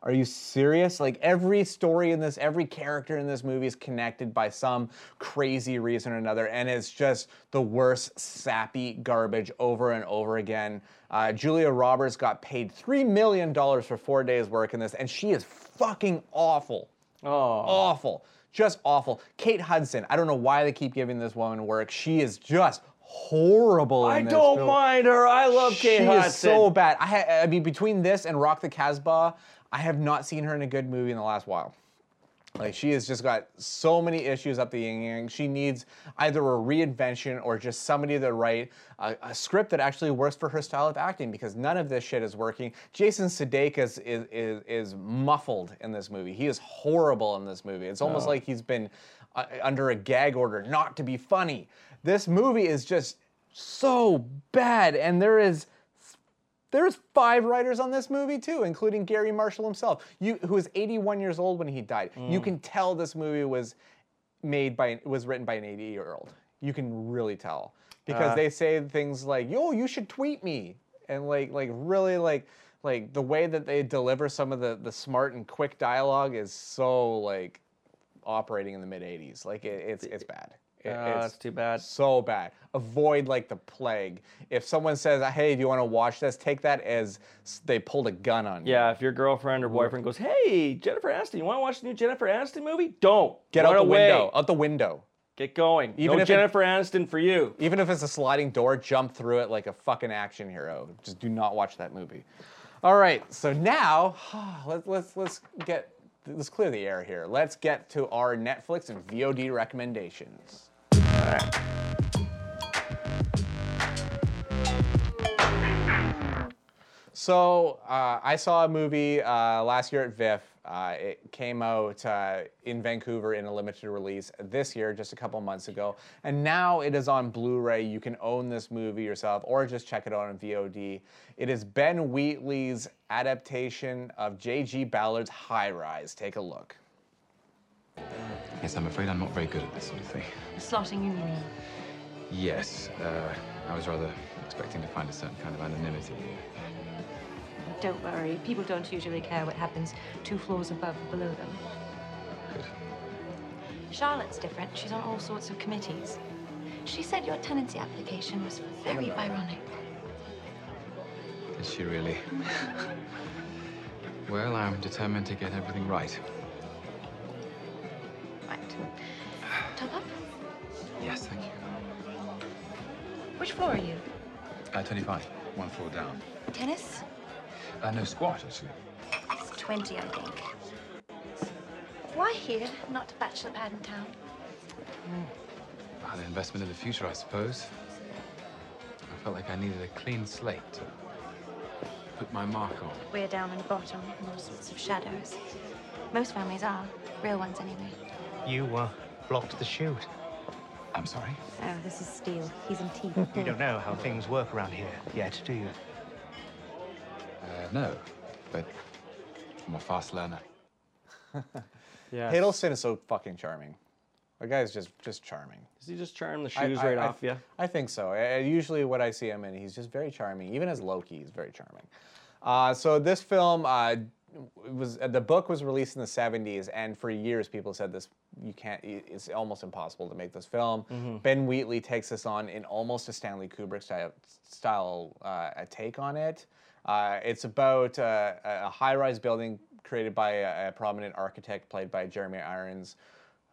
are you serious? Like every story in this, every character in this movie is connected by some crazy reason or another, and it's just the worst sappy garbage over and over again. Uh, Julia Roberts got paid three million dollars for four days work in this, and she is fucking awful. Oh, awful, just awful. Kate Hudson. I don't know why they keep giving this woman work. She is just horrible. I in this don't film. mind her. I love Kate she Hudson. is so bad. I, I mean, between this and Rock the Kasbah, I have not seen her in a good movie in the last while. Like she has just got so many issues up the yin yang. She needs either a reinvention or just somebody to write a, a script that actually works for her style of acting because none of this shit is working. Jason Sudeikis is is, is muffled in this movie. He is horrible in this movie. It's almost Oh. like he's been uh, under a gag order not to be funny. This movie is just so bad, and there is there's five writers on this movie too, including Garry Marshall himself, you, who was 81 years old when he died. You Mm. can tell this movie was made by was written by an 80 year old. You can really tell because Uh. they say things like, "Yo, you should tweet me," and like like really like like the way that they deliver some of the the smart and quick dialogue is so like operating in the mid 80s. Like it, it's it's bad. It- Uh, it's that's too bad. So bad. Avoid like the plague. If someone says, "Hey, do you want to watch this?" Take that as they pulled a gun on you. Yeah, if your girlfriend or boyfriend goes, "Hey, Jennifer Aniston, you want to watch the new Jennifer Aniston movie?" Don't Get Run out the away. window. Out the window. Get going. Even no if it- Jennifer Aniston for you. Even if it's a sliding door, jump through it like a fucking action hero. Just do not watch that movie. All right, so now let's let's let's get let's clear the air here. Let's get to our Netflix and VOD recommendations. All right. So uh, I saw a movie uh, last year at VIFF. Uh, it came out uh, in Vancouver in a limited release this year, just a couple months ago, and now it is on Blu-ray. You can own this movie yourself, or just check it out on VOD. It is Ben Wheatley's adaptation of J.G. Ballard's High Rise. Take a look. Yes, I'm afraid I'm not very good at this sort of thing. Slotting you mean? Yes, uh, I was rather expecting to find a certain kind of anonymity here. Don't worry, people don't usually care what happens two floors above or below them. Good. Charlotte's different. She's on all sorts of committees. She said your tenancy application was very Byronic. Is she really? well, I'm determined to get everything right. Top up? Yes, thank you. Which floor are you? Uh, 25, one floor down. Tennis? Uh, no, squat, actually. It's 20, I think. Why here, not a bachelor pad in town? Well, an investment in the future, I suppose. I felt like I needed a clean slate to put my mark on. We're down in the bottom, in all sorts of shadows. Most families are. Real ones, anyway. You uh, blocked the shoot. I'm sorry? Oh, this is Steele. He's in teeth. You don't know how things work around here yet, do you? Uh, no, but I'm a fast learner. Yeah. Hiddleston is so fucking charming. The guy's just just charming. Does he just charm the shoes I- right I- off you? I think so. I- I- usually, what I see him in, he's just very charming. Even as Loki, he's very charming. Uh, so this film uh, it was the book was released in the 70s, and for years people said this you can't. It's almost impossible to make this film. Mhm. Ben Wheatley takes us on in almost a Stanley Kubrick style, style uh, a take on it. Uh, it's about uh, a a high-rise building created by a, a prominent architect played by Jeremy Irons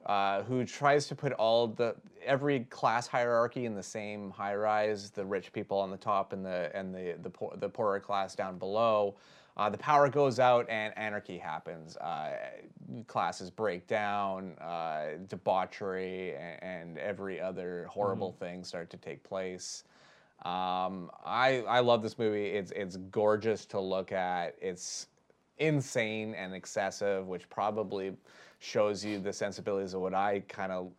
uh, who tries to put all the every class hierarchy in the same high rise, the rich people on the top and the and the the, poor, the poorer class down below. Uh, the power goes out and anarchy happens. Uh, classes break down, uh, debauchery, and, and every other horrible thing start to take place. Um, I I love this movie. It's it's gorgeous to look at. It's insane and excessive, which probably shows you the sensibilities of what I kind of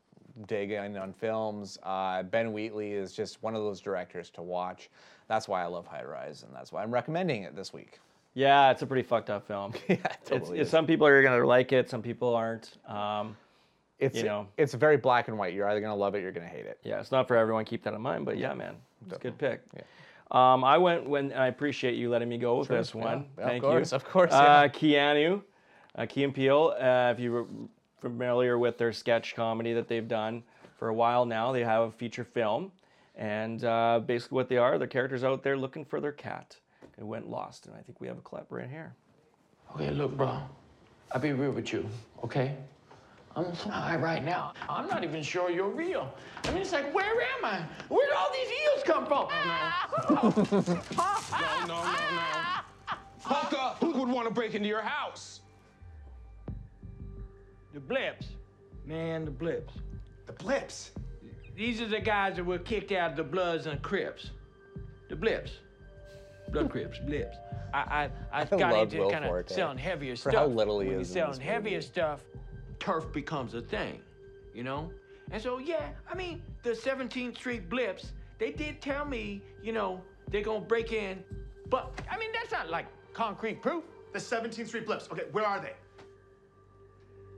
dig in on films. Uh, ben Wheatley is just one of those directors to watch. That's why I love High Rise, and that's why I'm recommending it this week. Yeah, it's a pretty fucked up film. yeah, totally it's, some people are gonna like it, some people aren't. Um, It's you know, it's very black and white. You're either gonna love it, or you're gonna hate it. yeah, it's not for everyone. Keep that in mind. But yeah, man, it's a good pick. Um, I went when and I appreciate you letting me go with Sure, this one. Yeah, of Thank course, you. of course, Uh, yeah. Keanu, uh, Key and Peele. Uh, if you were familiar with their sketch comedy that they've done for a while now, they have a feature film, and uh, basically what they are, they're characters out there looking for their cat. It went lost, and I think we have a clip right here. Okay, look, bro. I'll be real with you, okay? I'm so high right now. I'm not even sure you're real. I mean, it's like, where am I? Where did all these eels come from? No, no, no, no. Poker, who would want to break into your house? The blips. Man, the blips. The blips? These are the guys that were kicked out of the Bloods and Crips. The blips. Blood Crips, blips. I, I, I I got love into Will kind of Forte. selling heavier stuff. For stuff. how little he when is you're selling this heavier stuff, turf becomes a thing, you know? And so, yeah, I mean, the 17th Street blips, they did tell me, you know, they're gonna break in, but I mean, that's not like concrete proof. The 17th Street Blips. Okay, where are they?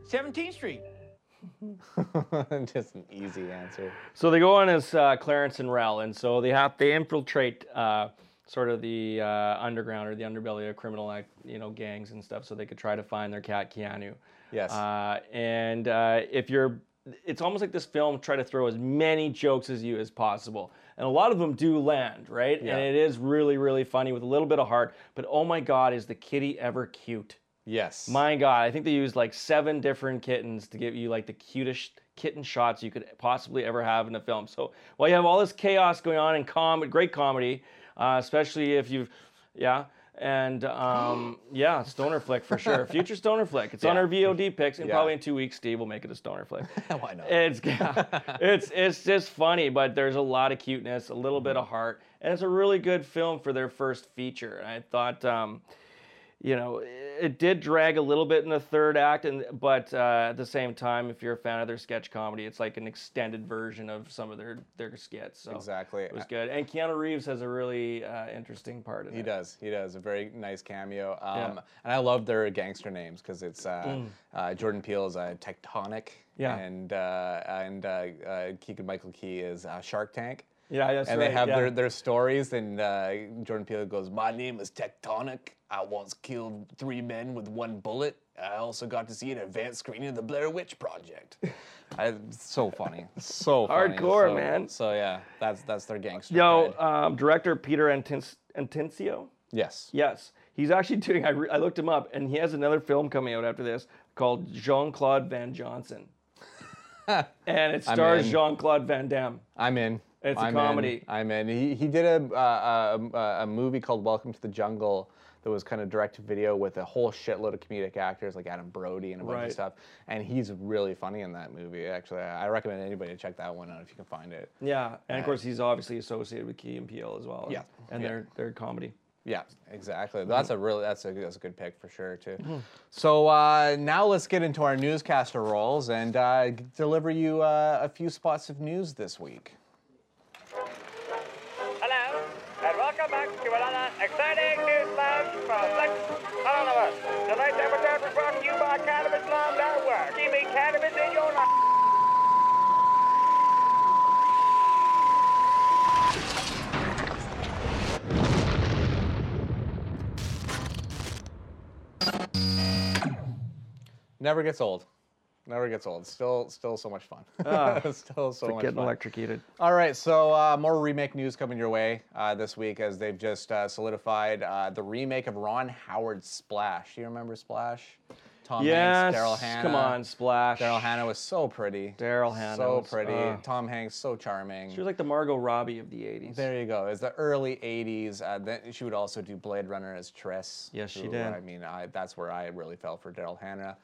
17th Street. just an easy answer. So they go on as uh, Clarence and Rel, and so they have they infiltrate uh, sort of the uh, underground or the underbelly of criminal, act, you know, gangs and stuff, so they could try to find their cat Keanu. Yes. Uh, and uh, if you're, it's almost like this film try to throw as many jokes as you as possible, and a lot of them do land, right? Yeah. And it is really really funny with a little bit of heart. But oh my God, is the kitty ever cute? Yes. My God, I think they used like seven different kittens to give you like the cutest kitten shots you could possibly ever have in a film. So while you have all this chaos going on and com- great comedy, uh, especially if you've, yeah, and um, yeah, stoner flick for sure. Future stoner flick. It's on our VOD picks, and Yeah. probably in two weeks, Steve will make it a stoner flick. Why not? It's it's it's just funny, but there's a lot of cuteness, a little Mm-hmm. bit of heart, and it's a really good film for their first feature. I thought, um, you know, it did drag a little bit in the third act, and but uh, at the same time, if you're a fan of their sketch comedy, it's like an extended version of some of their their skits. So Exactly. it was good. And Keanu Reeves has a really uh, interesting part in He it. He does. He does a very nice cameo. Um, Yeah. And I love their gangster names because it's uh, Mm. uh, Jordan Peele is uh, Tectonic. Yeah. And uh, and uh, uh, Keegan Michael Key is uh, Shark Tank. Yeah, that's and right, they have yeah. their, their stories, and uh, Jordan Peele goes, "My name is Tectonic. I once killed three men with one bullet. I also got to see an advanced screening of the Blair Witch Project." I, so funny, so funny. Hardcore, So- man. So yeah, that's that's their gangster. Yo, um, director Peter Antin- Antencio. Yes. Yes. He's actually doing. I, re- I looked him up, and he has another film coming out after this called Jean Claude Van Johnson, and it stars. Jean Claude Van Damme. I'm in. It's a I'm in. comedy. I'm in. He, he did a, uh, a a movie called Welcome to the Jungle that was kind of direct to video with a whole shitload of comedic actors like Adam Brody and a bunch Right. of stuff. And he's really funny in that movie. Actually, I recommend anybody to check that one out if you can find it. Yeah, and of Uh, course he's obviously associated with Key and Peele as well. Yeah, and yeah. their their comedy. Yeah, exactly. That's a really that's a that's a good pick for sure too. Mhm. So uh, now let's get into our newscaster roles and uh, deliver you uh, a few spots of news this week. Never gets old. Never gets old. Still, still so much fun. Ah, still so much getting fun. electrocuted. All right, so uh, more remake news coming your way uh, this week as they've just uh, solidified uh, the remake of Ron Howard's Splash. Do you remember Splash? Tom Yes, Hanks, Daryl Hannah. come on, Splash. Daryl Hannah was so pretty. Daryl Hannah So was- pretty. uh. Tom Hanks, so charming. She was like the Margot Robbie of the 80s. There you go. It's the early '80s. Uh, then she would also do Blade Runner as Pris. Yes, she did. I mean, I, that's where I really fell for Daryl Hannah.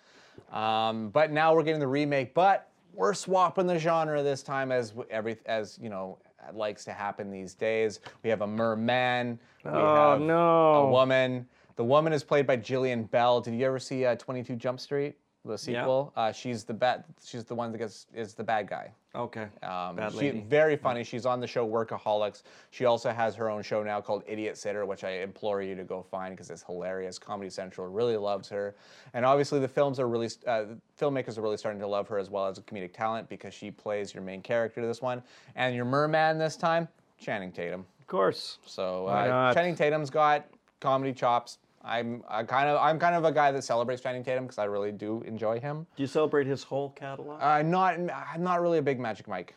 Um, but now we're getting the remake. But we're swapping the genre this time, as every as you know likes to happen these days. We have a merman. We Oh, have no. A woman. The woman is played by Gillian Bell. Did you ever see uh, 22 Jump Street? The sequel. Uh, she's the bad. She's the one that gets is the bad guy. Okay. Um, Bad she, lady. very funny. She's on the show Workaholics. She also has her own show now called Idiot Sitter, which I implore you to go find because it's hilarious. Comedy Central really loves her, and obviously the films are really uh, filmmakers are really starting to love her as well as a comedic talent because she plays your main character to this one, and your merman this time, Channing Tatum. Of course. So uh. Channing Tatum's got comedy chops. I'm I kind of I'm kind of a guy that celebrates Channing Tatum because I really do enjoy him. Do you celebrate his whole catalog? Uh, not I'm not really a big Magic Mike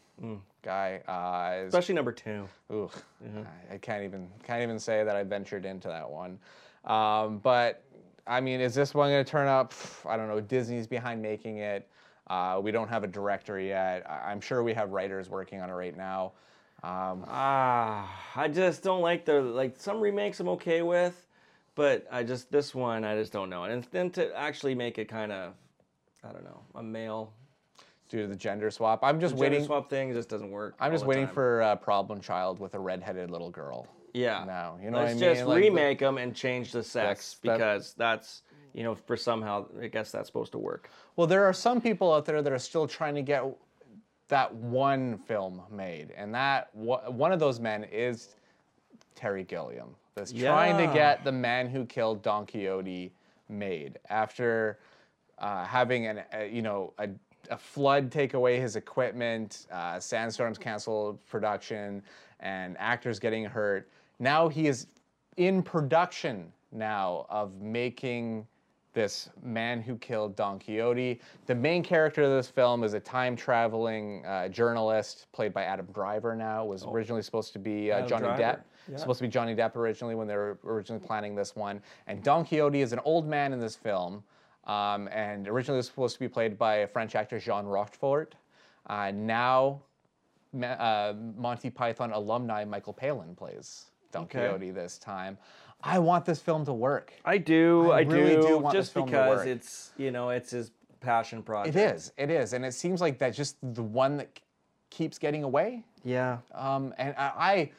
guy. Uh, Especially number two. Ooh, I, I can't even can't even say that I ventured into that one. Um, but I mean, is this one going to turn up? I don't know. Disney's behind making it. Uh, we don't have a director yet. I- I'm sure we have writers working on it right now. Um, Ah, I just don't like the like some remakes I'm okay with, but I just this one I just don't know. And then to actually make it kind of, I don't know, a male. due to the gender swap, I'm just the gender waiting. swap thing just doesn't work. I'm just waiting time. for a problem child with a redheaded little girl. Yeah. Now, you know Let's what I mean? just Like, the- remake them and change the sex That's- that- because that's you know for somehow I guess that's supposed to work. Well, there are some people out there that are still trying to get that one film made, and that one of those men is Terry Gilliam. That's trying to get the man who killed Don Quixote made after uh, having an uh, you know a, a flood take away his equipment, uh, sandstorms cancel production, and actors getting hurt. Now he is in production now of making this man who killed Don Quixote. The main character of this film is a time traveling uh, journalist played by Adam Driver. Now was originally supposed to be uh, Johnny Driver, Depp. Yeah. Supposed to be Johnny Depp originally when they were originally planning this one. And Don Quixote is an old man in this film, um, and originally was supposed to be played by a French actor Jean Rochefort. Uh, now, uh, Monty Python alumni Michael Palin plays Don Okay. Quixote this time. I want this film to work. I do, I I, really do, do want this just because work. it's you know it's his passion project. It is. It is, and it seems like that's just the one that keeps getting away. Yeah. Um, and I, I,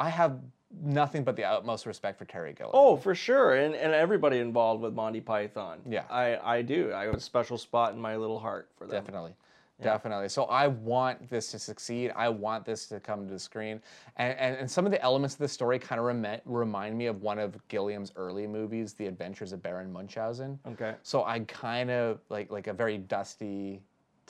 I have nothing but the utmost respect for Terry Gilliam. Oh, for sure, and and everybody involved with Monty Python. Yeah. I I do. I have a special spot in my little heart for them. Definitely. Definitely. So I want this to succeed. I want this to come to the screen. And, and, and some of the elements of the story kind of rem- remind me of one of Gilliam's early movies, The Adventures of Baron Munchausen. Okay. So I kind of like like a very dusty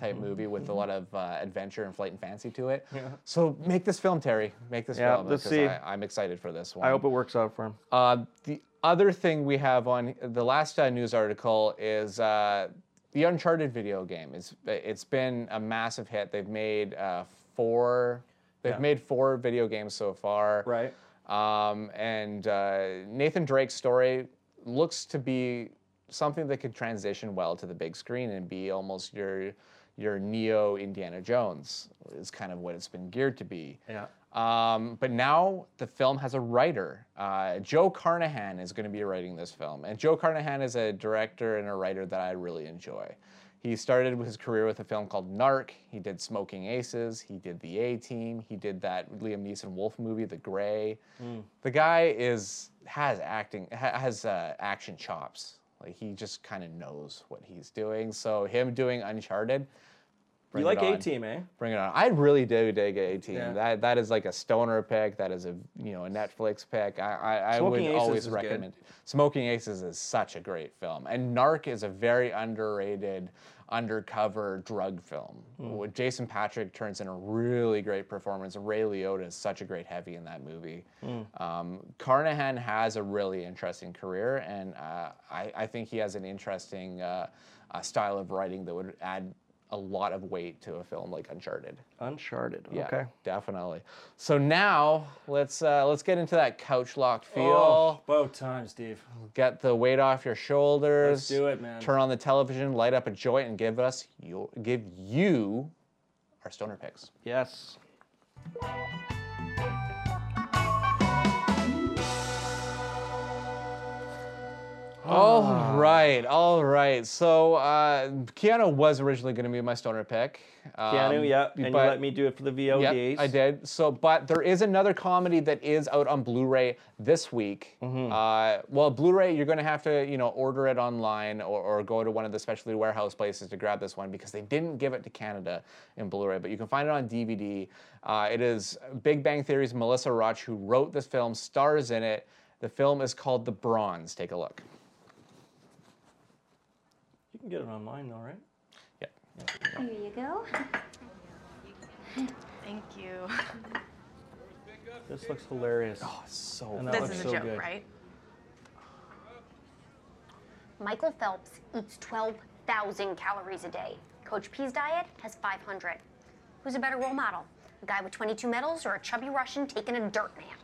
type movie with a lot of uh, adventure and flight and fancy to it. Yeah. So make this film, Terry. Make this Yeah, film. let's see. I, I'm excited for this one. I hope it works out for him. Uh, the other thing we have on the last uh, news article is uh, the Uncharted video game. It's it's been a massive hit. They've made uh, four. They've Yeah. made four video games so far. Right. Um, and uh, Nathan Drake's story looks to be something that could transition well to the big screen and be almost your your Neo Indiana Jones is kind of what it's been geared to be. Yeah. Um, but now the film has a writer. Uh, Joe Carnahan is going to be writing this film. And Joe Carnahan is a director and a writer that I really enjoy. He started his career with a film called Narc. He did Smoking Aces. He did The A Team. He did that Liam Neeson Wolf movie, The Grey. Mm. The guy is has acting has uh, action chops. Like he just kind of knows what he's doing. So him doing Uncharted. Bring you like. A Team, eh? Bring it on. I really do dig A Team. Yeah. That that is like a stoner pick. That is a you know a Netflix pick. I I, I would Aces always is good. recommend. Smoking Aces is such a great film, and Narc is a very underrated undercover drug film. Mm. With Jason Patric turns in a really great performance. Ray Liotta is such a great heavy in that movie. Mm. Um, Carnahan has a really interesting career, and uh, I, I think he has an interesting uh, uh, style of writing that would add a lot of weight to a film like Uncharted. Uncharted. Yeah, Okay. definitely. So now let's uh, let's get into that couch locked feel. Oh, about time, Steve. Get the weight off your shoulders. Let's do it, man. Turn on the television, light up a joint, and give us your give you our stoner picks. Yes. All right, all right. So uh, Keanu was originally going to be my stoner pick. Keanu, um, yeah, and you but- let me do it for the VODs. Yep, I did. So, but there is another comedy that is out on Blu-ray this week. Mm-hmm. Uh, well, Blu-ray, you're going to have to, you know, order it online or, or go to one of the specialty warehouse places to grab this one because they didn't give it to Canada in Blu-ray, but you can find it on DVD. Uh, it is Big Bang Theory's Melissa Rauch who wrote this film, stars in it. The film is called The Bronze. Take a look. You can get it online, though, right? Yeah. Here you go. Thank you. This looks hilarious. Oh, so and that This looks is a so joke, good. right? Michael Phelps eats 12,000 calories a day. Coach P's diet has 500. Who's a better role model? A guy with 22 medals or a chubby Russian taking a dirt nap?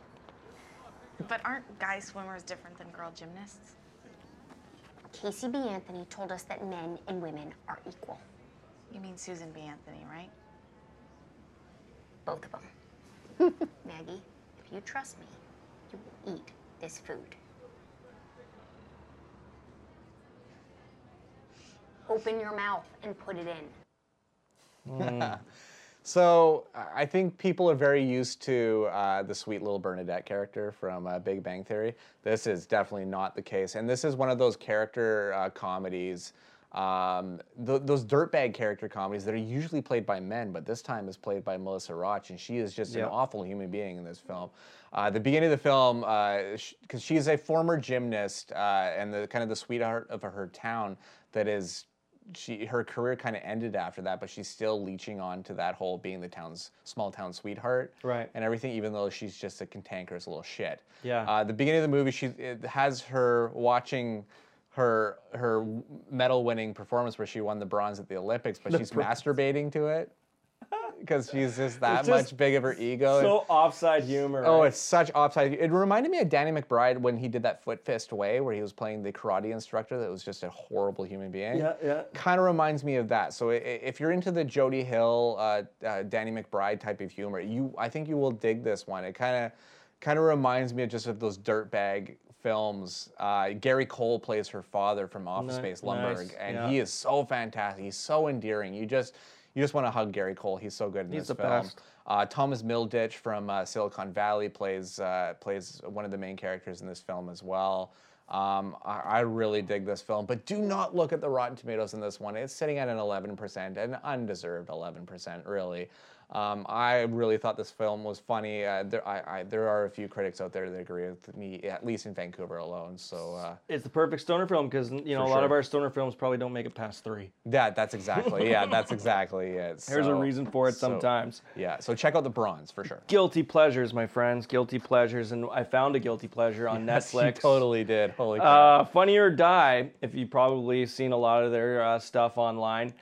But aren't guy swimmers different than girl gymnasts? Casey B. Anthony told us that men and women are equal. You mean Susan B. Anthony, right? Both of them. Maggie, if you trust me, you will eat this food. Open your mouth and put it in. Mm. So I think people are very used to uh, the sweet little Bernadette character from uh, Big Bang Theory. This is definitely not the case, and this is one of those character uh, comedies, um, th- those dirtbag character comedies that are usually played by men, but this time is played by Melissa Rauch, and she is just Yep. an awful human being in this film. Uh, the beginning of the film, because she is a former gymnast uh, and the kind of the sweetheart of her town that is she her career kind of ended after that, but she's still leeching on to that whole being the town's small town sweetheart, Right. And everything, even though she's just a cantankerous little shit. Yeah. Uh, the beginning of the movie, she it has her watching her her medal winning performance where she won the bronze at the Olympics, but The she's masturbating to it because she's just that just much big of her ego. So offside humor. Oh, right? it's such offside. It reminded me of Danny McBride when he did that Foot Fist Way, where he was playing the karate instructor that was just a horrible human being. Yeah, yeah. Kind of reminds me of that. So if you're into the Jody Hill, uh, uh, Danny McBride type of humor, you I think you will dig this one. It kind of kind of reminds me of just of those dirtbag films. Uh, Gary Cole plays her father from Office Ni- Space Lumbergh, nice, and yeah. he is so fantastic. He's so endearing. You just you just want to hug Gary Cole. He's so good in He's this the film. best. Uh, Thomas Middleditch from uh, Silicon Valley plays uh, plays one of the main characters in this film as well. Um, I, I really dig this film, but do not look at the Rotten Tomatoes in this one. It's sitting at an 11%, an undeserved 11%, really. Um, I really thought this film was funny. Uh, there, I, I, there are a few critics out there that agree with me, at least in Vancouver alone. So uh, It's the perfect stoner film because you know a lot of our stoner films probably don't make it past three. that that's exactly yeah, that's exactly it. There's a reason for it so- sometimes. Yeah, so check out the Bronze for sure. Guilty pleasures, my friends. Guilty pleasures, and I found a guilty pleasure on Yes, Netflix. totally did. Holy crap. Uh, Funny or Die, if you've probably seen a lot of their uh, stuff online,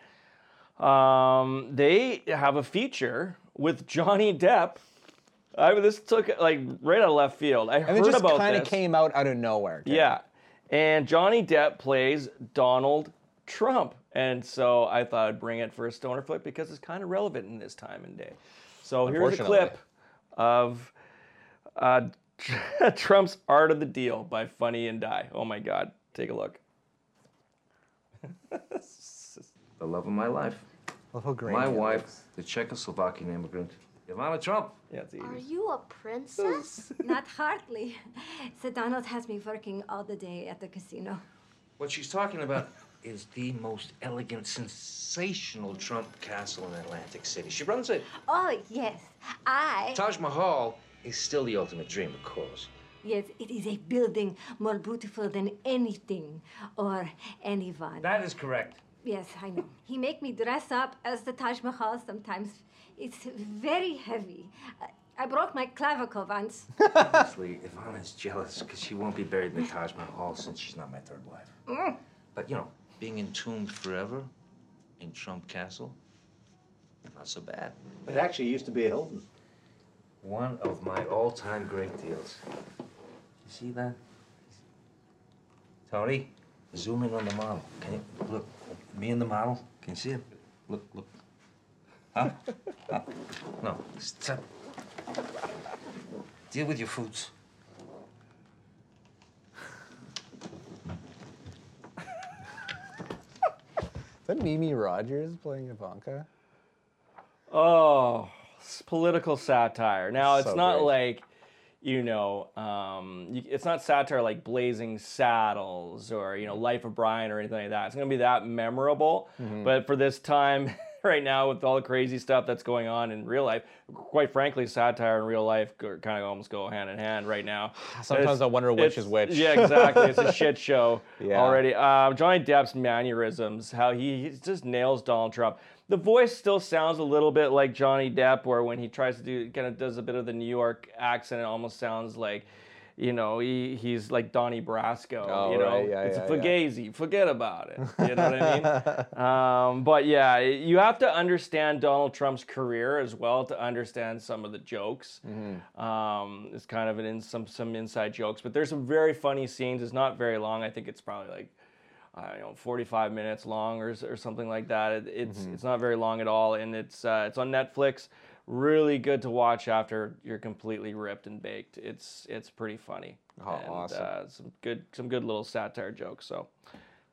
um, they have a feature with Johnny Depp. I this took like right out of left field. I and heard it just about kind of came out out of nowhere. Yeah. And Johnny Depp plays Donald Trump. And so I thought I'd bring it for a stoner flip because it's kind of relevant in this time and day. So here's a Unfortunately. clip of uh, Trump's Art of the Deal by Funny and Die. Oh my God. Take a look. The love of my life. Love how great My wife, looks. the Czechoslovakian immigrant, Ivana Trump. Yeah, it's Are you a princess? Not hardly. Sir Donald has me working all the day at the casino. What she's talking about is the most elegant, sensational Trump castle in Atlantic City. She runs it. Oh, yes. I. Taj Mahal is still the ultimate dream, of course. Yes, it is a building more beautiful than anything or anyone. That is correct. Yes, I know. He make me dress up as the Taj Mahal sometimes. It's very heavy. I, I broke my clavicle once. Honestly, Ivana's jealous because she won't be buried in the Taj Mahal since she's not my third wife. Mm. But, you know, being entombed forever in Trump Castle. Not so bad. It actually used to be a Hilton. One of my all-time great deals. You see that? Tony, zoom in on the model. Can you look? Me and the model. Can you see him? Look, look. Huh? huh? No. Stop. Deal with your foods. Is that Mimi Rogers playing Ivanka? Oh, s- political satire. Now it's So not great. like, you know, um, you, it's not satire like Blazing Saddles or you know Life of Brian or anything like that. It's gonna be that memorable. Mhm. But for this time, right now, with all the crazy stuff that's going on in real life, quite frankly, satire and real life kind of almost go hand in hand right now. Sometimes It's- I wonder which is which. Yeah, exactly. It's a shit show Yeah. already. Uh, Johnny Depp's mannerisms, how he, he just nails Donald Trump. The voice still sounds a little bit like Johnny Depp, where when he tries to do, kind of does a bit of the New York accent, it almost sounds like, you know, he, he's like Donnie Brasco. Oh, you know, right. Yeah, it's yeah, a yeah. fugazi. Forget about it. You know what I mean? Um, but yeah, you have to understand Donald Trump's career as well to understand some of the jokes. Mm-hmm. Um, it's kind of an in, some some inside jokes, but there's some very funny scenes. It's not very long. I think it's probably like I don't know, 45 minutes long or, or something like that. It, it's Mhm. it's not very long at all, and it's uh, it's on Netflix. Really good to watch after you're completely ripped and baked. It's it's pretty funny. Oh, and, awesome. Uh, some good some good little satire jokes. So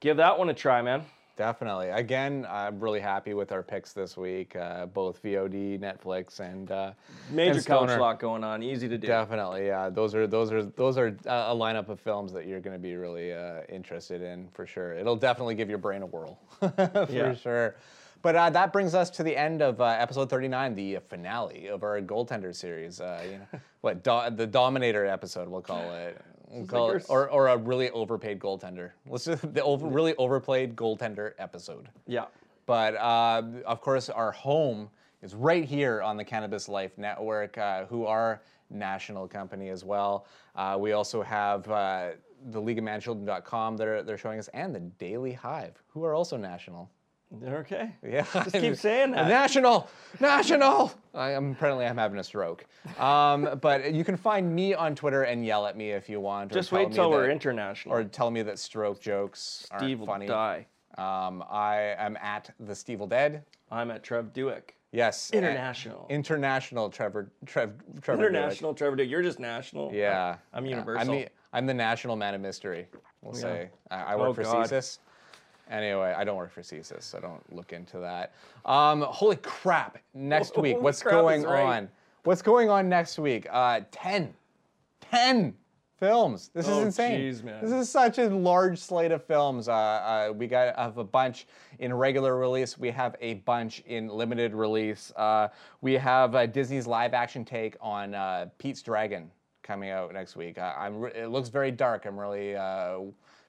give that one a try, man. Definitely. Again, I'm really happy with our picks this week, uh, both VOD, Netflix, and uh, Major and couch lot going on. Easy to do. Definitely, yeah. Those are those are those are uh, a lineup of films that you're going to be really uh, interested in for sure. It'll definitely give your brain a whirl for Yeah. sure. But uh, that brings us to the end of uh, episode 39, the finale of our goaltender series. Uh, you know, what do- the Dominator episode, we'll call it. We'll call like it or, or a really overpaid goaltender. Let's just the over, really overplayed goaltender episode. Yeah. But uh, of course, our home is right here on the Cannabis Life Network, uh, who are national company as well. Uh, we also have uh, the LeagueOfManChildren.com they're, they're showing us, and the Daily Hive, who are also national. They're okay. Yeah. Just keep saying that. National, national. I am apparently I'm having a stroke. Um, but you can find me on Twitter and yell at me if you want. Just wait till we're that- international. Or tell me that stroke jokes Steve aren't will funny. die. Um, I am at the Stevil Dead. I'm at Trev Dueck. Yes. International. international Trevor Trev Trevor Dueck. International Trevor Dueck. You're just national. Yeah. I'm Yeah. universal. I'm the I'm the national man of mystery. We'll Yeah. say. I, I work Oh, for God. CSIS. Anyway, I don't work for CSIS, so I don't look into that. Um, holy crap! Next week, Holy what's crap is going right. on? What's going on next week? Uh, 10. 10 films. This is Oh, insane. jeez, man. This is such a large slate of films. Uh, uh, we got have a bunch in regular release. We have a bunch in limited release. Uh, we have uh, Disney's live action take on uh, Pete's Dragon coming out next week. I, I'm re- it looks very dark. I'm really uh,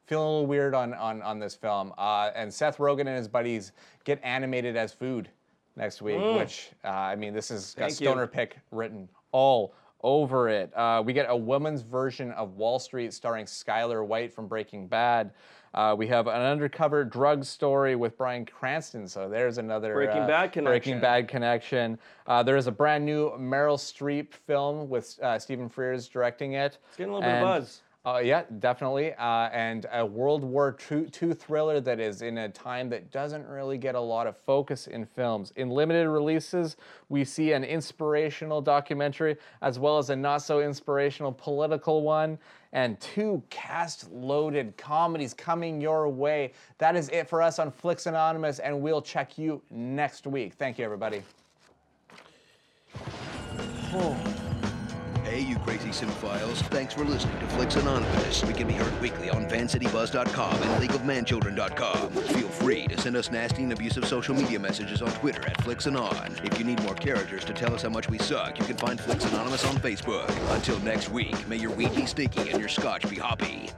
feeling a little weird on on, on this film. Uh, and Seth Rogen and his buddies get animated as food next week, Mm. which uh, I mean, this is got Thank you. stoner pick written all over it. Uh, we get a woman's version of Wall Street starring Skyler White from Breaking Bad. Uh, we have an undercover drug story with Bryan Cranston. So there's another Breaking uh, Bad Breaking connection. Bad connection. Uh, there is a brand new Meryl Streep film with uh, Stephen Frears directing it. It's getting a little bit of buzz. Uh, yeah, definitely. Uh, and a World War II, II thriller that is in a time that doesn't really get a lot of focus in films. In limited releases, we see an inspirational documentary as well as a not so inspirational political one, and two cast loaded comedies coming your way. That is it for us on Flix Anonymous, and we'll check you next week. Thank you, everybody. Hey, you crazy cinephiles. Thanks for listening to Flix Anonymous. We can be heard weekly on vancitybuzz.com and leagueofmanchildren.com. Feel free to send us nasty and abusive social media messages on Twitter at FlixAnon. If you need more characters to tell us how much we suck, you can find Flix Anonymous on Facebook. Until next week, may your weed be sticky and your scotch be hoppy.